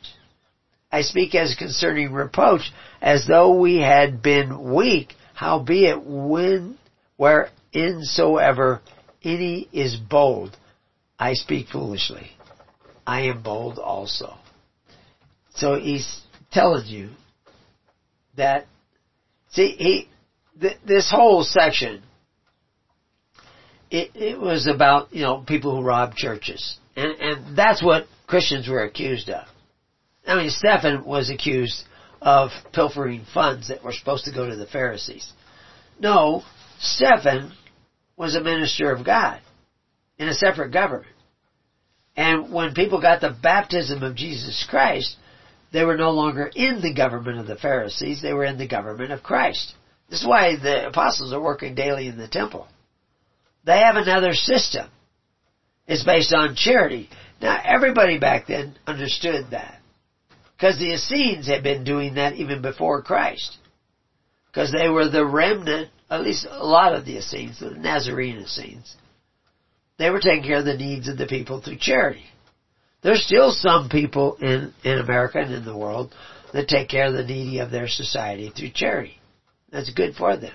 I speak as concerning reproach, as though we had been weak, howbeit when, whereinsoever any is bold, I speak foolishly. I am bold also. So he's telling you that, see, he, th- this whole section, it, it was about, you know, people who robbed churches. And, and that's what Christians were accused of. I mean, Stephen was accused of pilfering funds that were supposed to go to the Pharisees. No, Stephen was a minister of God in a separate government. And when people got the baptism of Jesus Christ, they were no longer in the government of the Pharisees, they were in the government of Christ. This is why the apostles are working daily in the temple. They have another system. It's based on charity. Now everybody back then understood that. Because the Essenes had been doing that even before Christ. Because they were the remnant, at least a lot of the Essenes, the Nazarene Essenes. They were taking care of the needs of the people through charity. There's still some people in, in America and in the world that take care of the needy of their society through charity. That's good for them.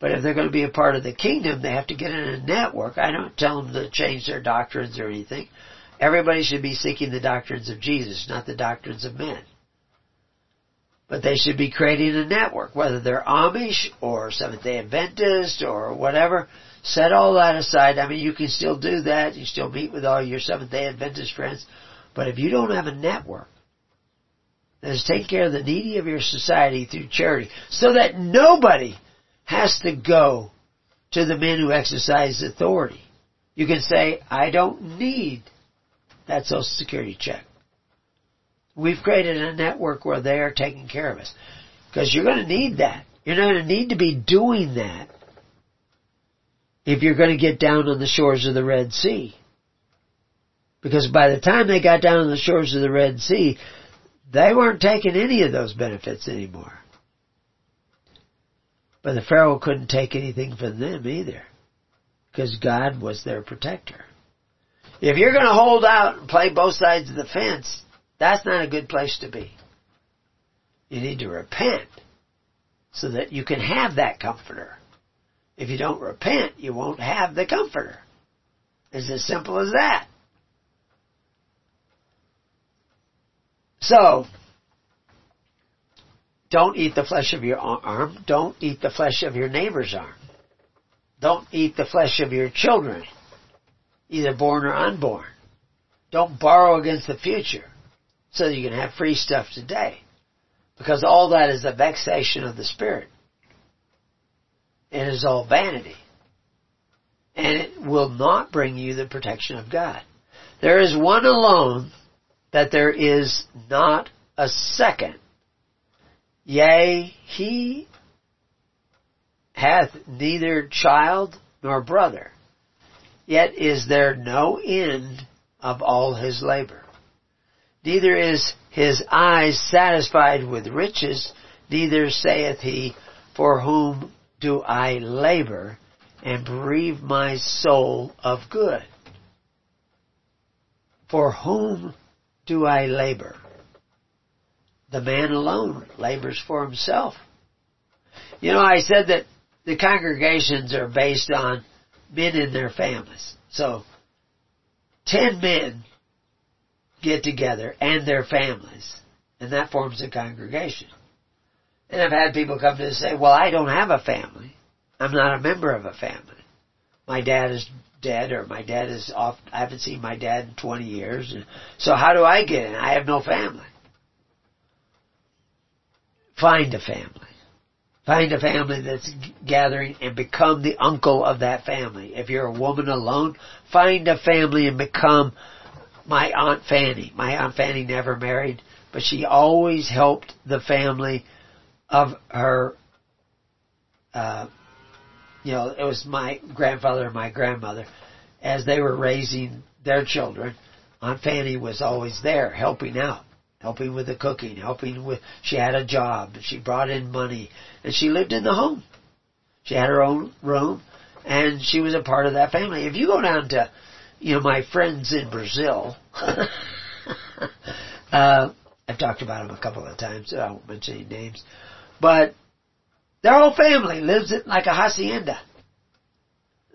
But if they're going to be a part of the kingdom, they have to get in a network. I don't tell them to change their doctrines or anything. Everybody should be seeking the doctrines of Jesus, not the doctrines of men. But they should be creating a network, whether they're Amish or Seventh day Adventist or whatever. Set all that aside. I mean, you can still do that. You still meet with all your Seventh day Adventist friends. But if you don't have a network that is taking care of the needy of your society through charity, so that nobody has to go to the men who exercise authority. You can say, I don't need that Social Security check. We've created a network where they are taking care of us. Because you're going to need that. You're going to need to be doing that if you're going to get down on the shores of the Red Sea. Because by the time they got down on the shores of the Red Sea, they weren't taking any of those benefits anymore. But the Pharaoh couldn't take anything from them either. Because God was their protector. If you're going to hold out and play both sides of the fence, that's not a good place to be. You need to repent so that you can have that comforter. If you don't repent, you won't have the comforter. It's as simple as that. So, don't eat the flesh of your arm. Don't eat the flesh of your neighbor's arm. Don't eat the flesh of your children, either born or unborn. Don't borrow against the future so that you can have free stuff today. Because all that is the vexation of the spirit. It is all vanity. And it will not bring you the protection of God. There is one alone that there is not a second Yea, he hath neither child nor brother, yet is there no end of all his labor. Neither is his eyes satisfied with riches, neither saith he, For whom do I labor and bereave my soul of good? For whom do I labor? the man alone labors for himself. You know, I said that the congregations are based on men and their families. So, ten men get together and their families, and that forms a congregation. And I've had people come to say, well, I don't have a family. I'm not a member of a family. My dad is dead or my dad is off, I haven't seen my dad in 20 years. So how do I get in? I have no family. Find a family. Find a family that's gathering and become the uncle of that family. If you're a woman alone, find a family and become my Aunt Fanny. My Aunt Fanny never married, but she always helped the family of her, uh, you know, it was my grandfather and my grandmother as they were raising their children. Aunt Fanny was always there helping out helping with the cooking, helping with, she had a job, and she brought in money, and she lived in the home. She had her own room, and she was a part of that family. If you go down to, you know, my friends in Brazil, <laughs> uh, I've talked about them a couple of times, so I won't mention any names, but their whole family lives in like a hacienda.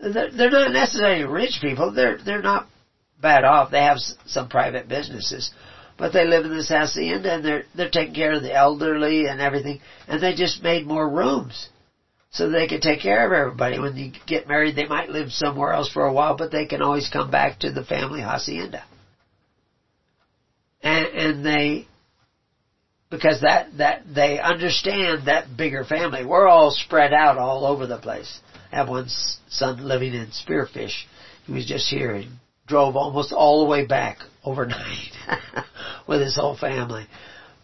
They're, they're not necessarily rich people, they're, they're not bad off, they have some private businesses, but they live in this hacienda and they're they're taking care of the elderly and everything, and they just made more rooms so they could take care of everybody. When you get married, they might live somewhere else for a while, but they can always come back to the family hacienda. And, and they because that that they understand that bigger family. We're all spread out all over the place. I have one son living in Spearfish. He was just here and drove almost all the way back overnight <laughs> with his whole family.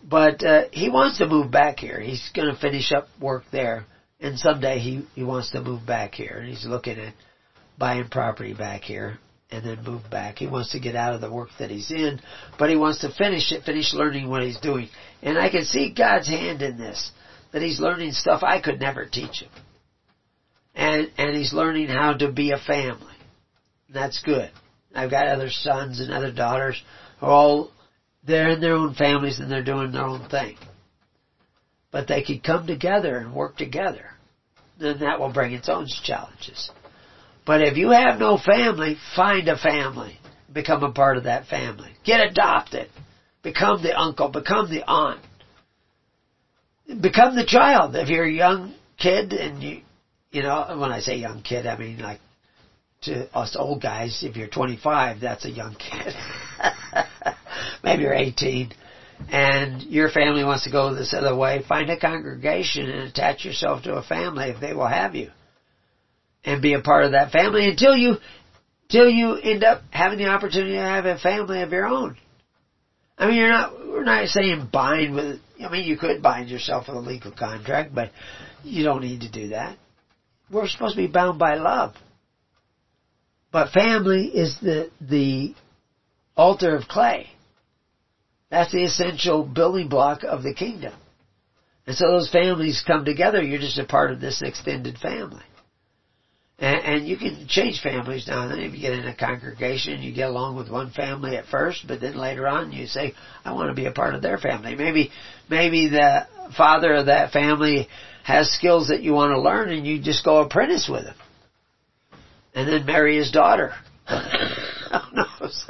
But uh, he wants to move back here. He's going to finish up work there, and someday he he wants to move back here. And he's looking at buying property back here and then move back. He wants to get out of the work that he's in, but he wants to finish it, finish learning what he's doing. And I can see God's hand in this, that he's learning stuff I could never teach him. And, and he's learning how to be a family. That's good. I've got other sons and other daughters who are all, they're in their own families and they're doing their own thing. But they could come together and work together. Then that will bring its own challenges. But if you have no family, find a family. Become a part of that family. Get adopted. Become the uncle. Become the aunt. Become the child. If you're a young kid and you, you know, when I say young kid, I mean like to us old guys, if you're 25, that's a young kid. <laughs> Maybe you're 18 and your family wants to go this other way, find a congregation and attach yourself to a family if they will have you and be a part of that family until you, till you end up having the opportunity to have a family of your own. I mean, you're not, we're not saying bind with, I mean, you could bind yourself with a legal contract, but you don't need to do that. We're supposed to be bound by love. But family is the, the altar of clay. That's the essential building block of the kingdom. And so those families come together, you're just a part of this extended family. And, and you can change families now then. If you get in a congregation, you get along with one family at first, but then later on you say, I want to be a part of their family. Maybe, maybe the father of that family has skills that you want to learn and you just go apprentice with him. And then marry his daughter. <laughs> Who knows?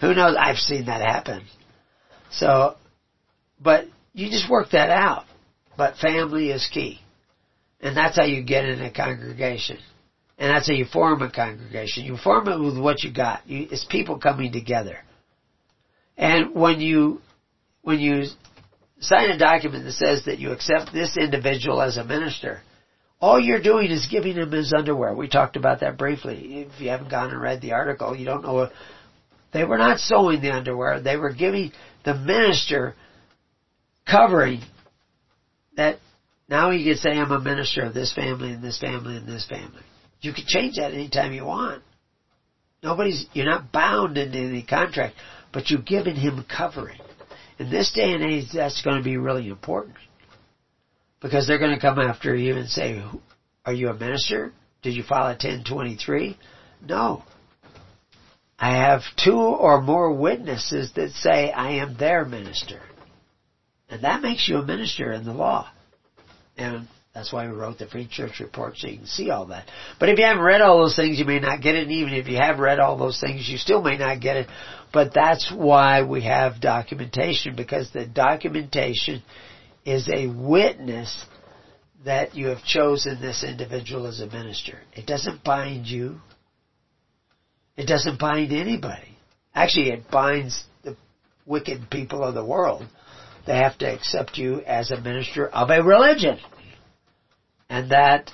Who knows? I've seen that happen. So, but you just work that out. But family is key. And that's how you get in a congregation. And that's how you form a congregation. You form it with what you got. You, it's people coming together. And when you, when you sign a document that says that you accept this individual as a minister, all you're doing is giving him his underwear. We talked about that briefly. If you haven't gone and read the article, you don't know. They were not sewing the underwear. They were giving the minister covering that now he can say, I'm a minister of this family and this family and this family. You can change that anytime you want. Nobody's, you're not bound into any contract, but you've given him covering. In this day and age, that's going to be really important. Because they're going to come after you and say, are you a minister? Did you file a 1023? No. I have two or more witnesses that say I am their minister. And that makes you a minister in the law. And that's why we wrote the Free Church Report so you can see all that. But if you haven't read all those things, you may not get it. And even if you have read all those things, you still may not get it. But that's why we have documentation because the documentation is a witness that you have chosen this individual as a minister. It doesn't bind you. It doesn't bind anybody. Actually, it binds the wicked people of the world. They have to accept you as a minister of a religion and that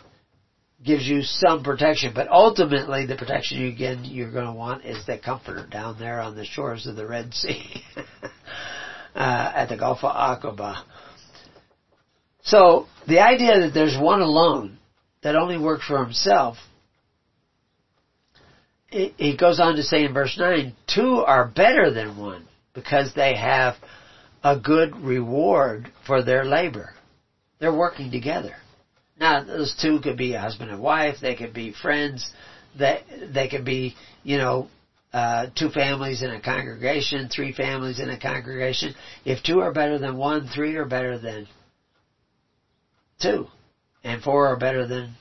gives you some protection. But ultimately, the protection you again you're going to want is the comforter down there on the shores of the Red Sea, <laughs> uh, at the Gulf of Aqaba. So the idea that there's one alone that only works for himself. He goes on to say in verse 9, two are better than one because they have a good reward for their labor. They're working together. Now, those two could be a husband and wife. They could be friends. They they could be, you know, uh, two families in a congregation, three families in a congregation. If two are better than one, three are better than two, and four are better than,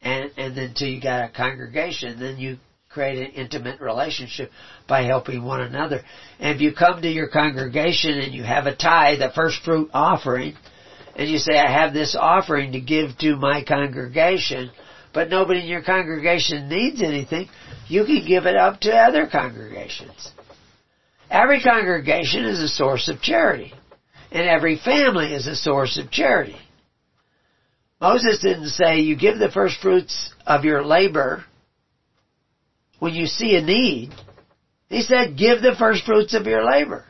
and and then two you got a congregation. Then you create an intimate relationship by helping one another. And if you come to your congregation and you have a tithe, a first fruit offering, and you say, I have this offering to give to my congregation, but nobody in your congregation needs anything, you can give it up to other congregations. Every congregation is a source of charity. And every family is a source of charity. Moses didn't say you give the first fruits of your labor when you see a need. He said give the first fruits of your labor.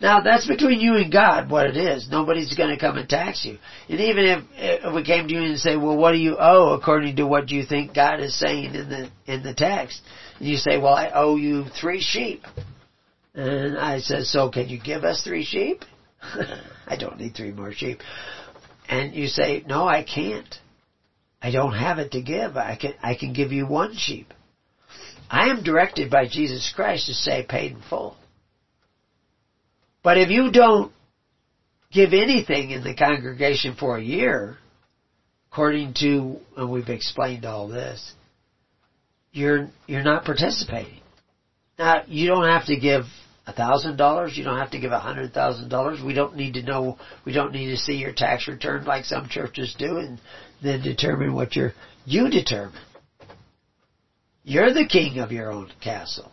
Now that's between you and God what it is. Nobody's going to come and tax you. And even if, if we came to you and say, well what do you owe according to what you think God is saying in the, in the text? And you say, well I owe you three sheep. And I said, so can you give us three sheep? <laughs> I don't need three more sheep. And you say, no I can't. I don't have it to give. I can, I can give you one sheep. I am directed by Jesus Christ to say paid in full. But if you don't give anything in the congregation for a year, according to, and we've explained all this, you're, you're not participating. Now, you don't have to give a thousand dollars, you don't have to give a hundred thousand dollars. We don't need to know, we don't need to see your tax return like some churches do and then determine what you're, you determine. You're the king of your own castle.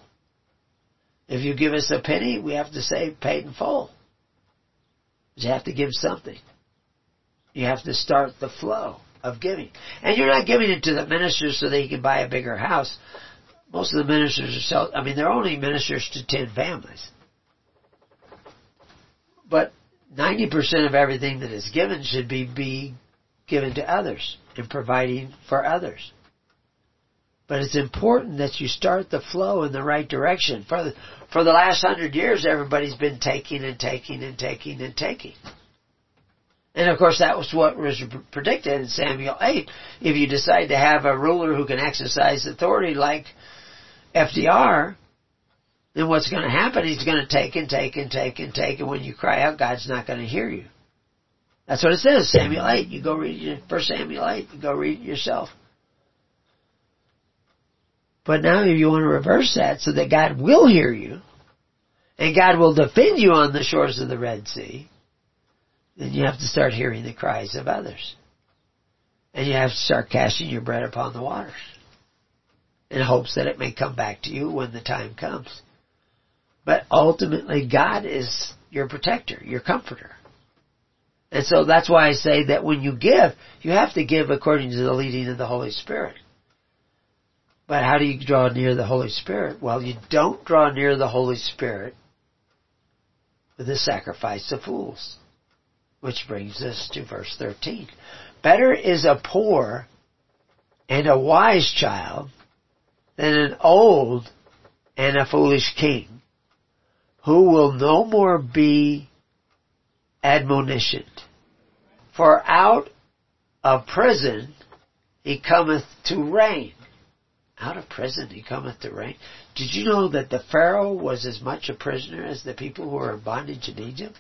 If you give us a penny, we have to say paid in full. You have to give something. You have to start the flow of giving. And you're not giving it to the ministers so they can buy a bigger house. Most of the ministers are so, I mean, they're only ministers to 10 families. But 90% of everything that is given should be, be given to others and providing for others. But it's important that you start the flow in the right direction. For the, for the last hundred years, everybody's been taking and taking and taking and taking. And of course, that was what was predicted in Samuel 8. If you decide to have a ruler who can exercise authority like FDR, then what's going to happen? He's going to take and take and take and take, and when you cry out, God's not going to hear you. That's what it says, Samuel 8. You go read 1 Samuel 8. You go read it yourself. But now if you want to reverse that so that God will hear you, and God will defend you on the shores of the Red Sea, then you have to start hearing the cries of others. And you have to start casting your bread upon the waters in hopes that it may come back to you when the time comes. But ultimately, God is your protector, your comforter. And so that's why I say that when you give, you have to give according to the leading of the Holy Spirit. But how do you draw near the Holy Spirit? Well, you don't draw near the Holy Spirit with the sacrifice of fools. Which brings us to verse 13. Better is a poor and a wise child than an old and a foolish king who will no more be admonitioned. For out of prison he cometh to reign out of prison he cometh to reign. Did you know that the Pharaoh was as much a prisoner as the people who were in bondage in Egypt?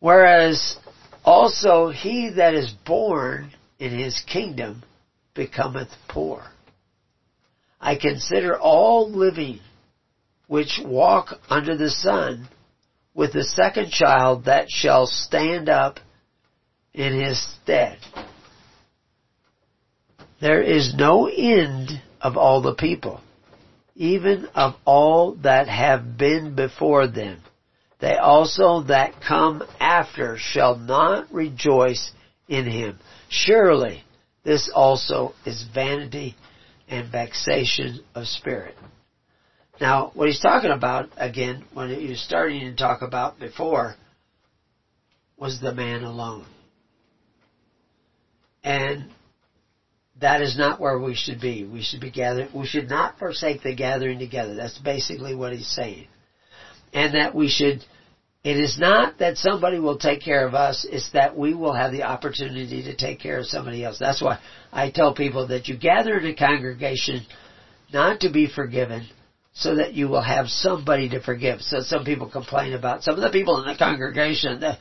Whereas also he that is born in his kingdom becometh poor. I consider all living which walk under the sun with the second child that shall stand up in his stead. There is no end of all the people, even of all that have been before them. They also that come after shall not rejoice in him. Surely this also is vanity and vexation of spirit. Now, what he's talking about, again, when he was starting to talk about before, was the man alone. And that is not where we should be. We should be gathering, we should not forsake the gathering together. That's basically what he's saying. And that we should, it is not that somebody will take care of us, it's that we will have the opportunity to take care of somebody else. That's why I tell people that you gather in a congregation not to be forgiven, so that you will have somebody to forgive. So some people complain about some of the people in the congregation that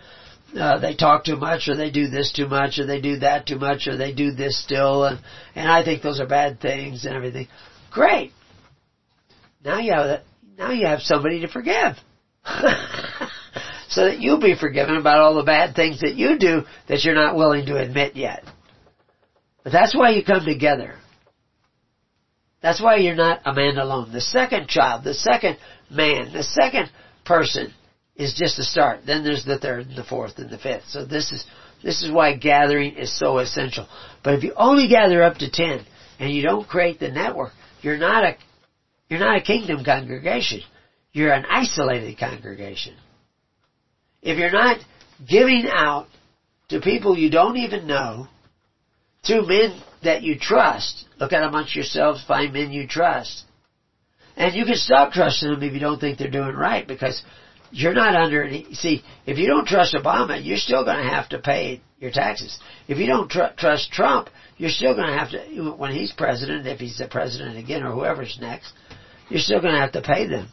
uh, they talk too much or they do this too much or they do that too much or they do this still and, and I think those are bad things and everything. Great. Now you have, now you have somebody to forgive. <laughs> so that you'll be forgiven about all the bad things that you do that you're not willing to admit yet. But that's why you come together. That's why you're not a man alone. The second child, the second man, the second person is just the start. Then there's the third and the fourth and the fifth. So this is, this is why gathering is so essential. But if you only gather up to ten and you don't create the network, you're not a, you're not a kingdom congregation. You're an isolated congregation. If you're not giving out to people you don't even know, to men that you trust, look at amongst yourselves, find men you trust. And you can stop trusting them if you don't think they're doing right because you're not under any, see, if you don't trust Obama, you're still going to have to pay your taxes. If you don't tr- trust Trump, you're still going to have to, when he's president, if he's the president again or whoever's next, you're still going to have to pay them.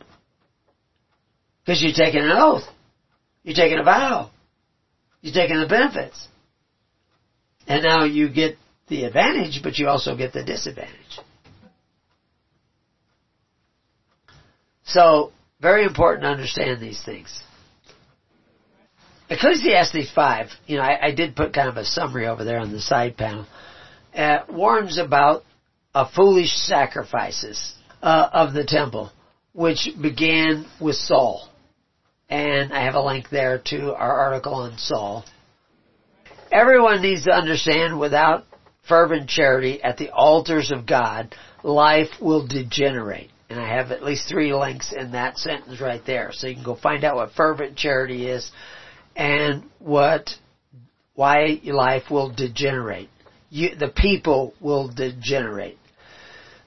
Because you're taking an oath. You're taking a vow. You're taking the benefits. And now you get the advantage, but you also get the disadvantage. So, very important to understand these things. Ecclesiastes 5, you know, I, I did put kind of a summary over there on the side panel, uh, warns about uh, foolish sacrifices uh, of the temple, which began with Saul. And I have a link there to our article on Saul. Everyone needs to understand without fervent charity at the altars of God, life will degenerate. And I have at least three links in that sentence right there. So you can go find out what fervent charity is and what, why life will degenerate. You, the people will degenerate.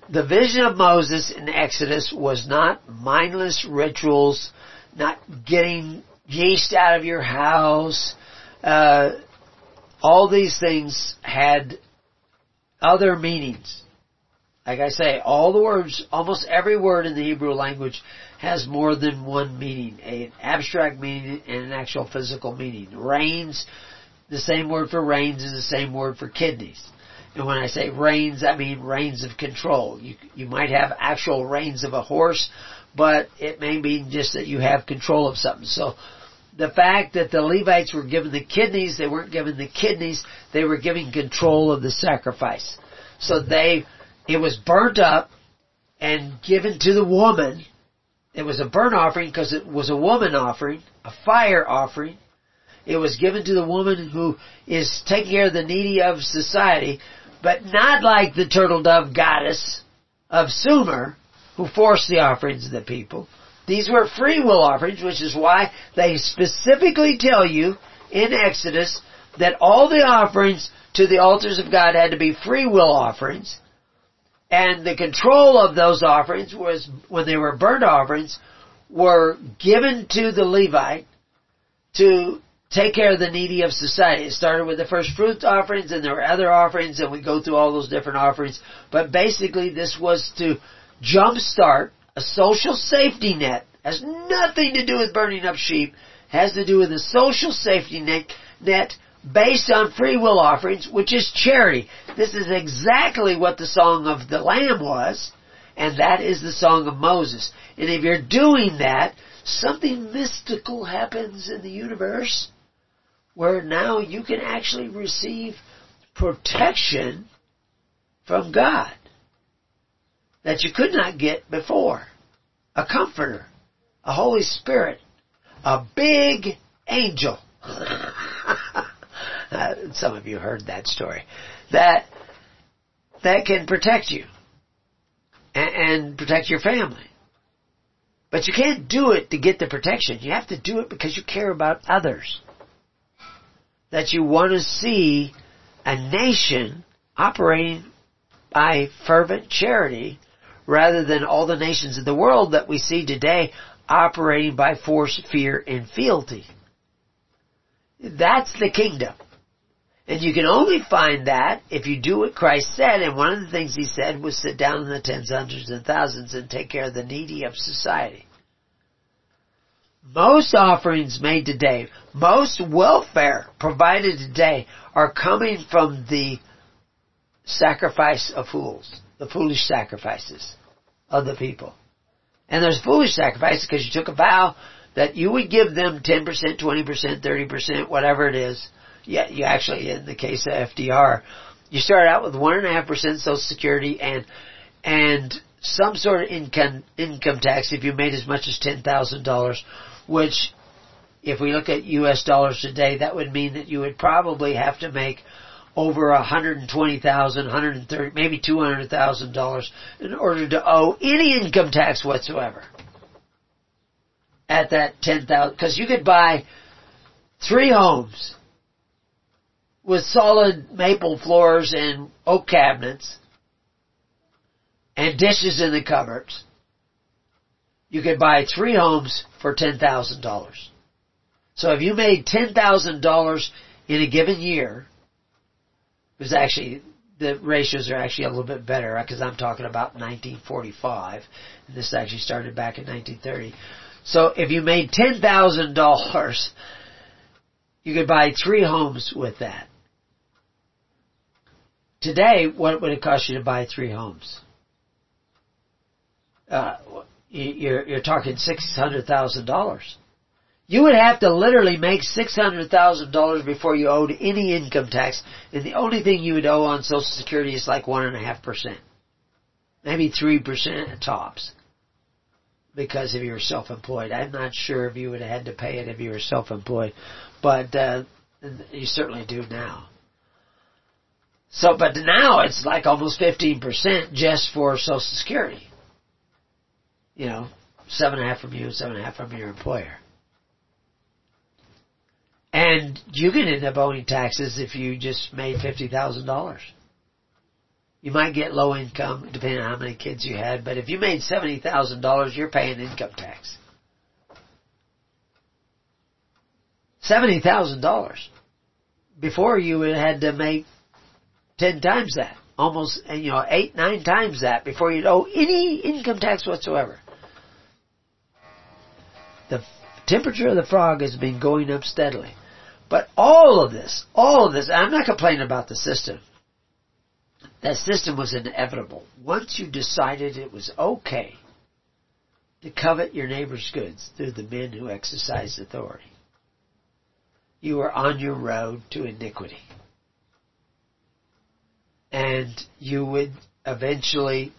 The vision of Moses in Exodus was not mindless rituals, not getting yeast out of your house. Uh, all these things had other meanings. Like I say, all the words, almost every word in the Hebrew language has more than one meaning, an abstract meaning and an actual physical meaning. Reins, the same word for reins is the same word for kidneys. And when I say reins, I mean reins of control. You, you might have actual reins of a horse, but it may mean just that you have control of something. So, the fact that the Levites were given the kidneys, they weren't given the kidneys, they were given control of the sacrifice. So they, it was burnt up and given to the woman. It was a burnt offering because it was a woman offering, a fire offering. It was given to the woman who is taking care of the needy of society, but not like the turtle dove goddess of Sumer who forced the offerings of the people. These were free will offerings, which is why they specifically tell you in Exodus that all the offerings to the altars of God had to be free will offerings. And the control of those offerings was, when they were burnt offerings, were given to the Levite to take care of the needy of society. It started with the first fruits offerings and there were other offerings and we go through all those different offerings. But basically this was to jumpstart a social safety net has nothing to do with burning up sheep, has to do with a social safety net, net based on free will offerings, which is charity. This is exactly what the Song of the Lamb was, and that is the Song of Moses. And if you're doing that, something mystical happens in the universe where now you can actually receive protection from God that you could not get before. A comforter, a Holy Spirit, a big angel. <laughs> <laughs> Some of you heard that story. That, that can protect you and, and protect your family. But you can't do it to get the protection. You have to do it because you care about others. That you want to see a nation operating by fervent charity rather than all the nations of the world that we see today operating by force, fear, and fealty. That's the kingdom. And you can only find that if you do what Christ said, and one of the things he said was sit down in the tens, hundreds, and thousands and take care of the needy of society. Most offerings made today, most welfare provided today are coming from the sacrifice of fools the foolish sacrifices of the people. And there's foolish sacrifices because you took a vow that you would give them 10%, 20%, 30%, whatever it is. Yeah, you actually, in the case of FDR, you start out with 1.5% social security and, and some sort of income, income tax if you made as much as $10,000, which if we look at US dollars today, that would mean that you would probably have to make over a hundred and twenty thousand, hundred and thirty, maybe two hundred thousand dollars in order to owe any income tax whatsoever. At that ten thousand, because you could buy three homes with solid maple floors and oak cabinets and dishes in the cupboards. You could buy three homes for ten thousand dollars. So if you made ten thousand dollars in a given year, it was actually the ratios are actually a little bit better because I'm talking about 1945, and this actually started back in 1930. So if you made ten thousand dollars, you could buy three homes with that. Today, what would it cost you to buy three homes? Uh, you're you're talking six hundred thousand dollars. You would have to literally make six hundred thousand dollars before you owed any income tax, and the only thing you would owe on Social Security is like one and a half percent, maybe three percent tops, because if you were self-employed. I'm not sure if you would have had to pay it if you were self-employed, but uh, you certainly do now. So, but now it's like almost fifteen percent just for Social Security. You know, seven and a half from you, seven and a half from your employer. And you can end up owing taxes if you just made $50,000. You might get low income depending on how many kids you had, but if you made $70,000, you're paying income tax. $70,000. Before you had to make 10 times that. Almost, eh, you know, 8, 9 times that before you'd owe any income tax whatsoever. The temperature of the frog has been going up steadily. But all of this, all of this, I'm not complaining about the system. That system was inevitable. Once you decided it was okay to covet your neighbor's goods through the men who exercised authority, you were on your road to iniquity. And you would eventually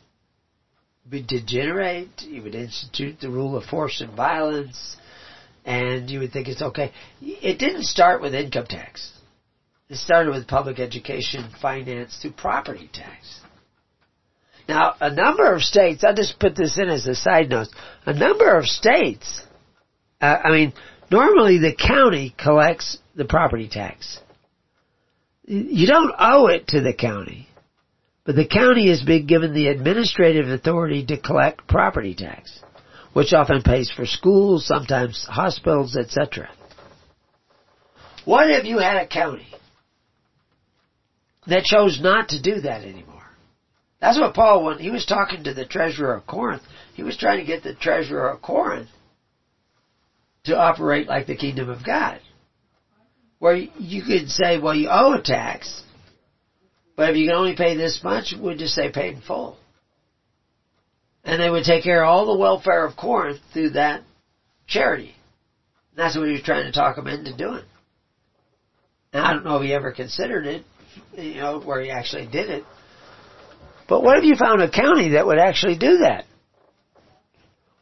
degenerate, you would institute the rule of force and violence, and you would think it's okay. It didn't start with income tax. It started with public education, finance, through property tax. Now, a number of states, I'll just put this in as a side note, a number of states, uh, I mean, normally the county collects the property tax. You don't owe it to the county, but the county has been given the administrative authority to collect property tax which often pays for schools, sometimes hospitals, etc. What if you had a county that chose not to do that anymore? That's what Paul, when he was talking to the treasurer of Corinth, he was trying to get the treasurer of Corinth to operate like the kingdom of God. Where you could say, well, you owe a tax, but if you can only pay this much, we'd just say pay in full. And they would take care of all the welfare of Corinth through that charity. And that's what he was trying to talk them into doing. Now, I don't know if he ever considered it, you know, where he actually did it. But what if you found a county that would actually do that?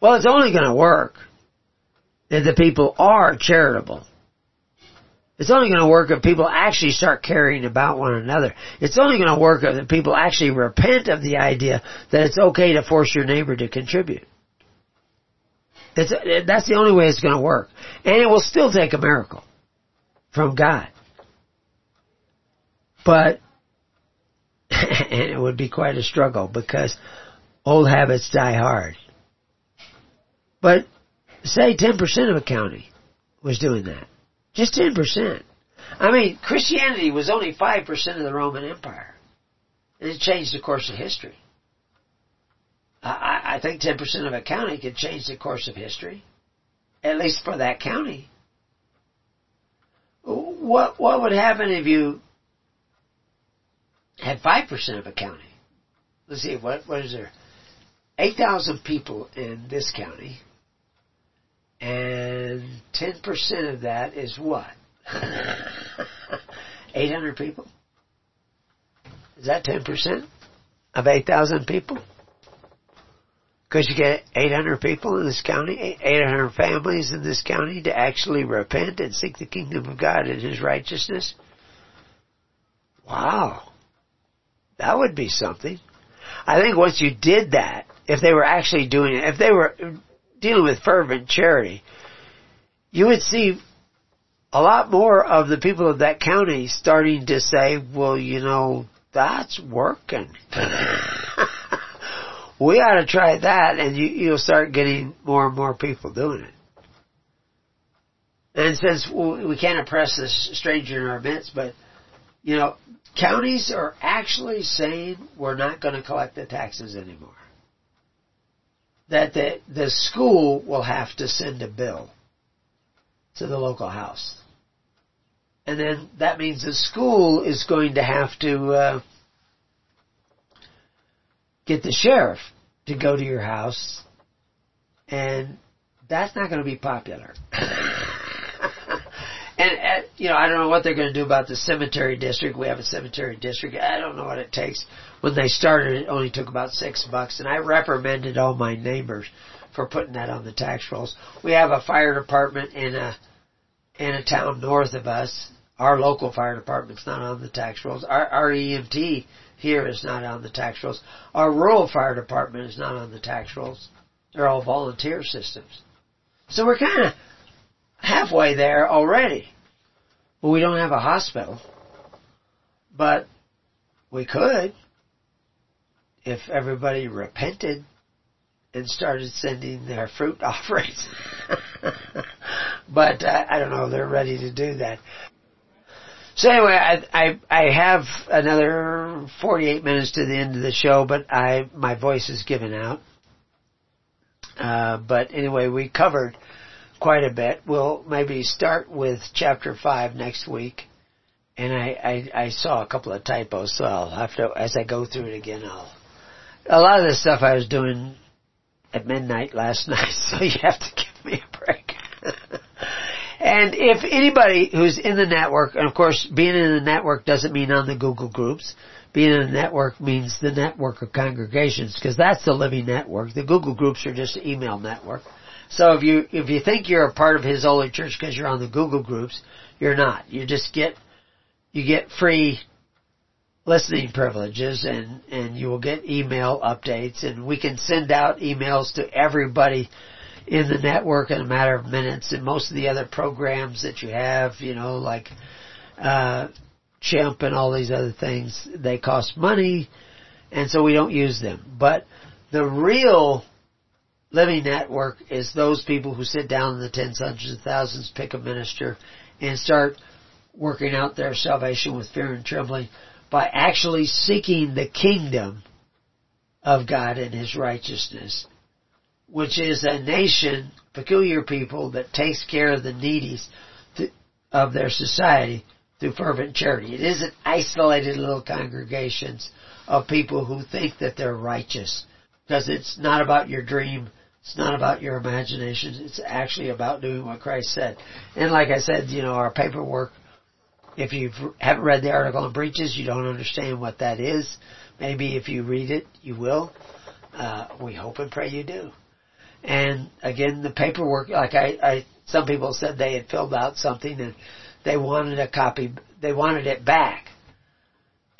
Well, it's only going to work if the people are charitable. It's only going to work if people actually start caring about one another. It's only going to work if people actually repent of the idea that it's okay to force your neighbor to contribute. It's, that's the only way it's going to work. And it will still take a miracle from God. But, <laughs> and it would be quite a struggle because old habits die hard. But say 10% of a county was doing that. Just 10%. I mean, Christianity was only 5% of the Roman Empire. And it changed the course of history. I, I think 10% of a county could change the course of history. At least for that county. What, what would happen if you had 5% of a county? Let's see, what, what is there? 8,000 people in this county. And 10% of that is what? <laughs> 800 people? Is that 10% of 8,000 people? Could you get 800 people in this county, 800 families in this county to actually repent and seek the kingdom of God and His righteousness? Wow. That would be something. I think once you did that, if they were actually doing it, if they were dealing with fervent charity, you would see a lot more of the people of that county starting to say, well, you know, that's working. <laughs> we ought to try that and you, you'll start getting more and more people doing it. And since we can't oppress this stranger in our midst, but, you know, counties are actually saying we're not going to collect the taxes anymore. That the, the school will have to send a bill to the local house. And then that means the school is going to have to uh, get the sheriff to go to your house, and that's not going to be popular. And, and, you know, I don't know what they're going to do about the cemetery district. We have a cemetery district. I don't know what it takes. When they started, it only took about six bucks, and I reprimanded all my neighbors for putting that on the tax rolls. We have a fire department in a in a town north of us. Our local fire department's not on the tax rolls. Our, our EMT here is not on the tax rolls. Our rural fire department is not on the tax rolls. They're all volunteer systems. So we're kind of halfway there already. Well, we don't have a hospital, but we could if everybody repented and started sending their fruit <laughs> offerings. but uh, I don't know, they're ready to do that. So anyway, I, I I have another 48 minutes to the end of the show, but I my voice is giving out. Uh, but anyway, we covered quite a bit. We'll maybe start with chapter five next week. And I, I, I saw a couple of typos, so I'll have to, as I go through it again, I'll, a lot of the stuff I was doing at midnight last <laughs> night, so you have to give me a break. <laughs> and if anybody who's in the network, and of course being in the network doesn't mean on the Google groups, being in the network means the network of congregations, because that's the living network. The Google groups are just an email network. So if you if you think you're a part of His Holy Church because you're on the Google groups, you're not. You just get you get free listening privileges and and you will get email updates and we can send out emails to everybody in the network in a matter of minutes and most of the other programs that you have, you know, like uh Chimp and all these other things, they cost money and so we don't use them. But the real Living Network is those people who sit down in the tens, hundreds of thousands, pick a minister, and start working out their salvation with fear and trembling by actually seeking the kingdom of God and His righteousness, which is a nation, peculiar people that takes care of the needies of their society through fervent charity. It isn't isolated little congregations of people who think that they're righteous because it's not about your dream it's not about your imagination. It's actually about doing what Christ said. And like I said, you know, our paperwork, if you haven't read the article on breaches, you don't understand what that is. Maybe if you read it, you will. Uh, we hope and pray you do. And again, the paperwork, like I, I, some people said they had filled out something and they wanted a copy, they wanted it back.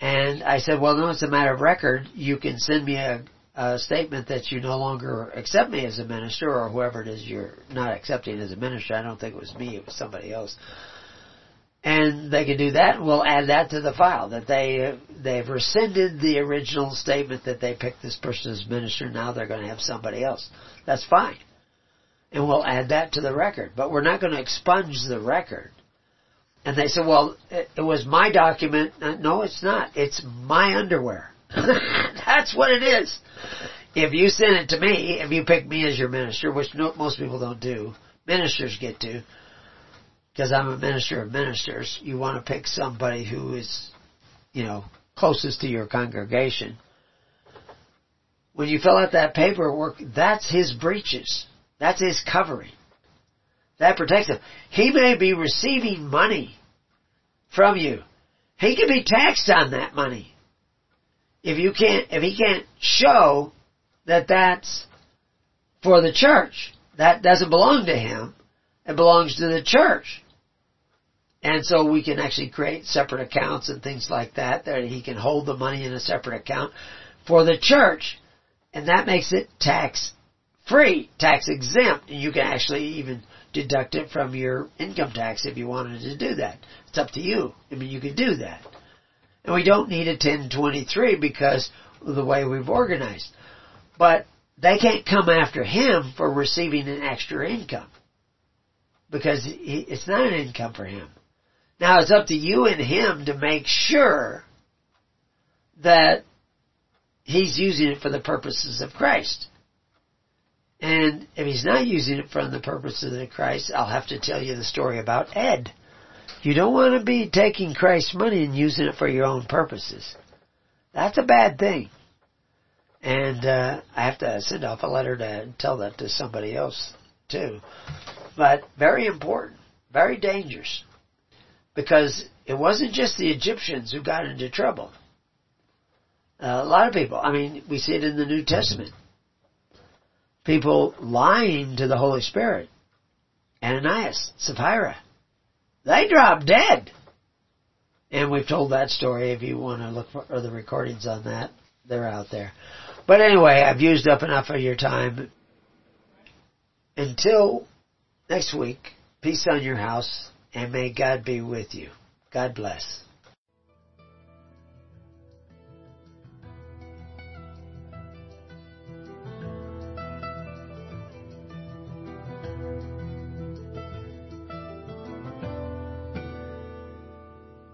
And I said, well, no, it's a matter of record. You can send me a, a statement that you no longer accept me as a minister or whoever it is you're not accepting as a minister. I don't think it was me, it was somebody else. And they can do that and we'll add that to the file that they, they've rescinded the original statement that they picked this person as minister. Now they're going to have somebody else. That's fine. And we'll add that to the record. But we're not going to expunge the record. And they said, well, it, it was my document. Uh, no, it's not. It's my underwear. <laughs> That's what it is. If you send it to me, if you pick me as your minister, which no, most people don't do, ministers get to, because I'm a minister of ministers, you want to pick somebody who is, you know, closest to your congregation. When you fill out that paperwork, that's his breeches. That's his covering. That protects him. He may be receiving money from you. He can be taxed on that money if you can't, if he can't show that that's for the church. That doesn't belong to him. It belongs to the church. And so we can actually create separate accounts and things like that, that he can hold the money in a separate account for the church. And that makes it tax free, tax exempt, and you can actually even deduct it from your income tax if you wanted to do that. It's up to you. I mean, you can do that. And we don't need a 1023 because of the way we've organized. But they can't come after him for receiving an extra income. Because it's not an income for him. Now it's up to you and him to make sure that he's using it for the purposes of Christ. And if he's not using it for the purposes of Christ, I'll have to tell you the story about Ed. You don't want to be taking Christ's money and using it for your own purposes. That's a bad thing. And uh, I have to send off a letter to tell that to somebody else too. But very important, very dangerous, because it wasn't just the Egyptians who got into trouble. Uh, a lot of people. I mean, we see it in the New Testament. People lying to the Holy Spirit. Ananias, Sapphira. They dropped dead. And we've told that story. If you want to look for the recordings on that, they're out there. But anyway, I've used up enough of your time. Until next week, peace on your house, and may God be with you. God bless.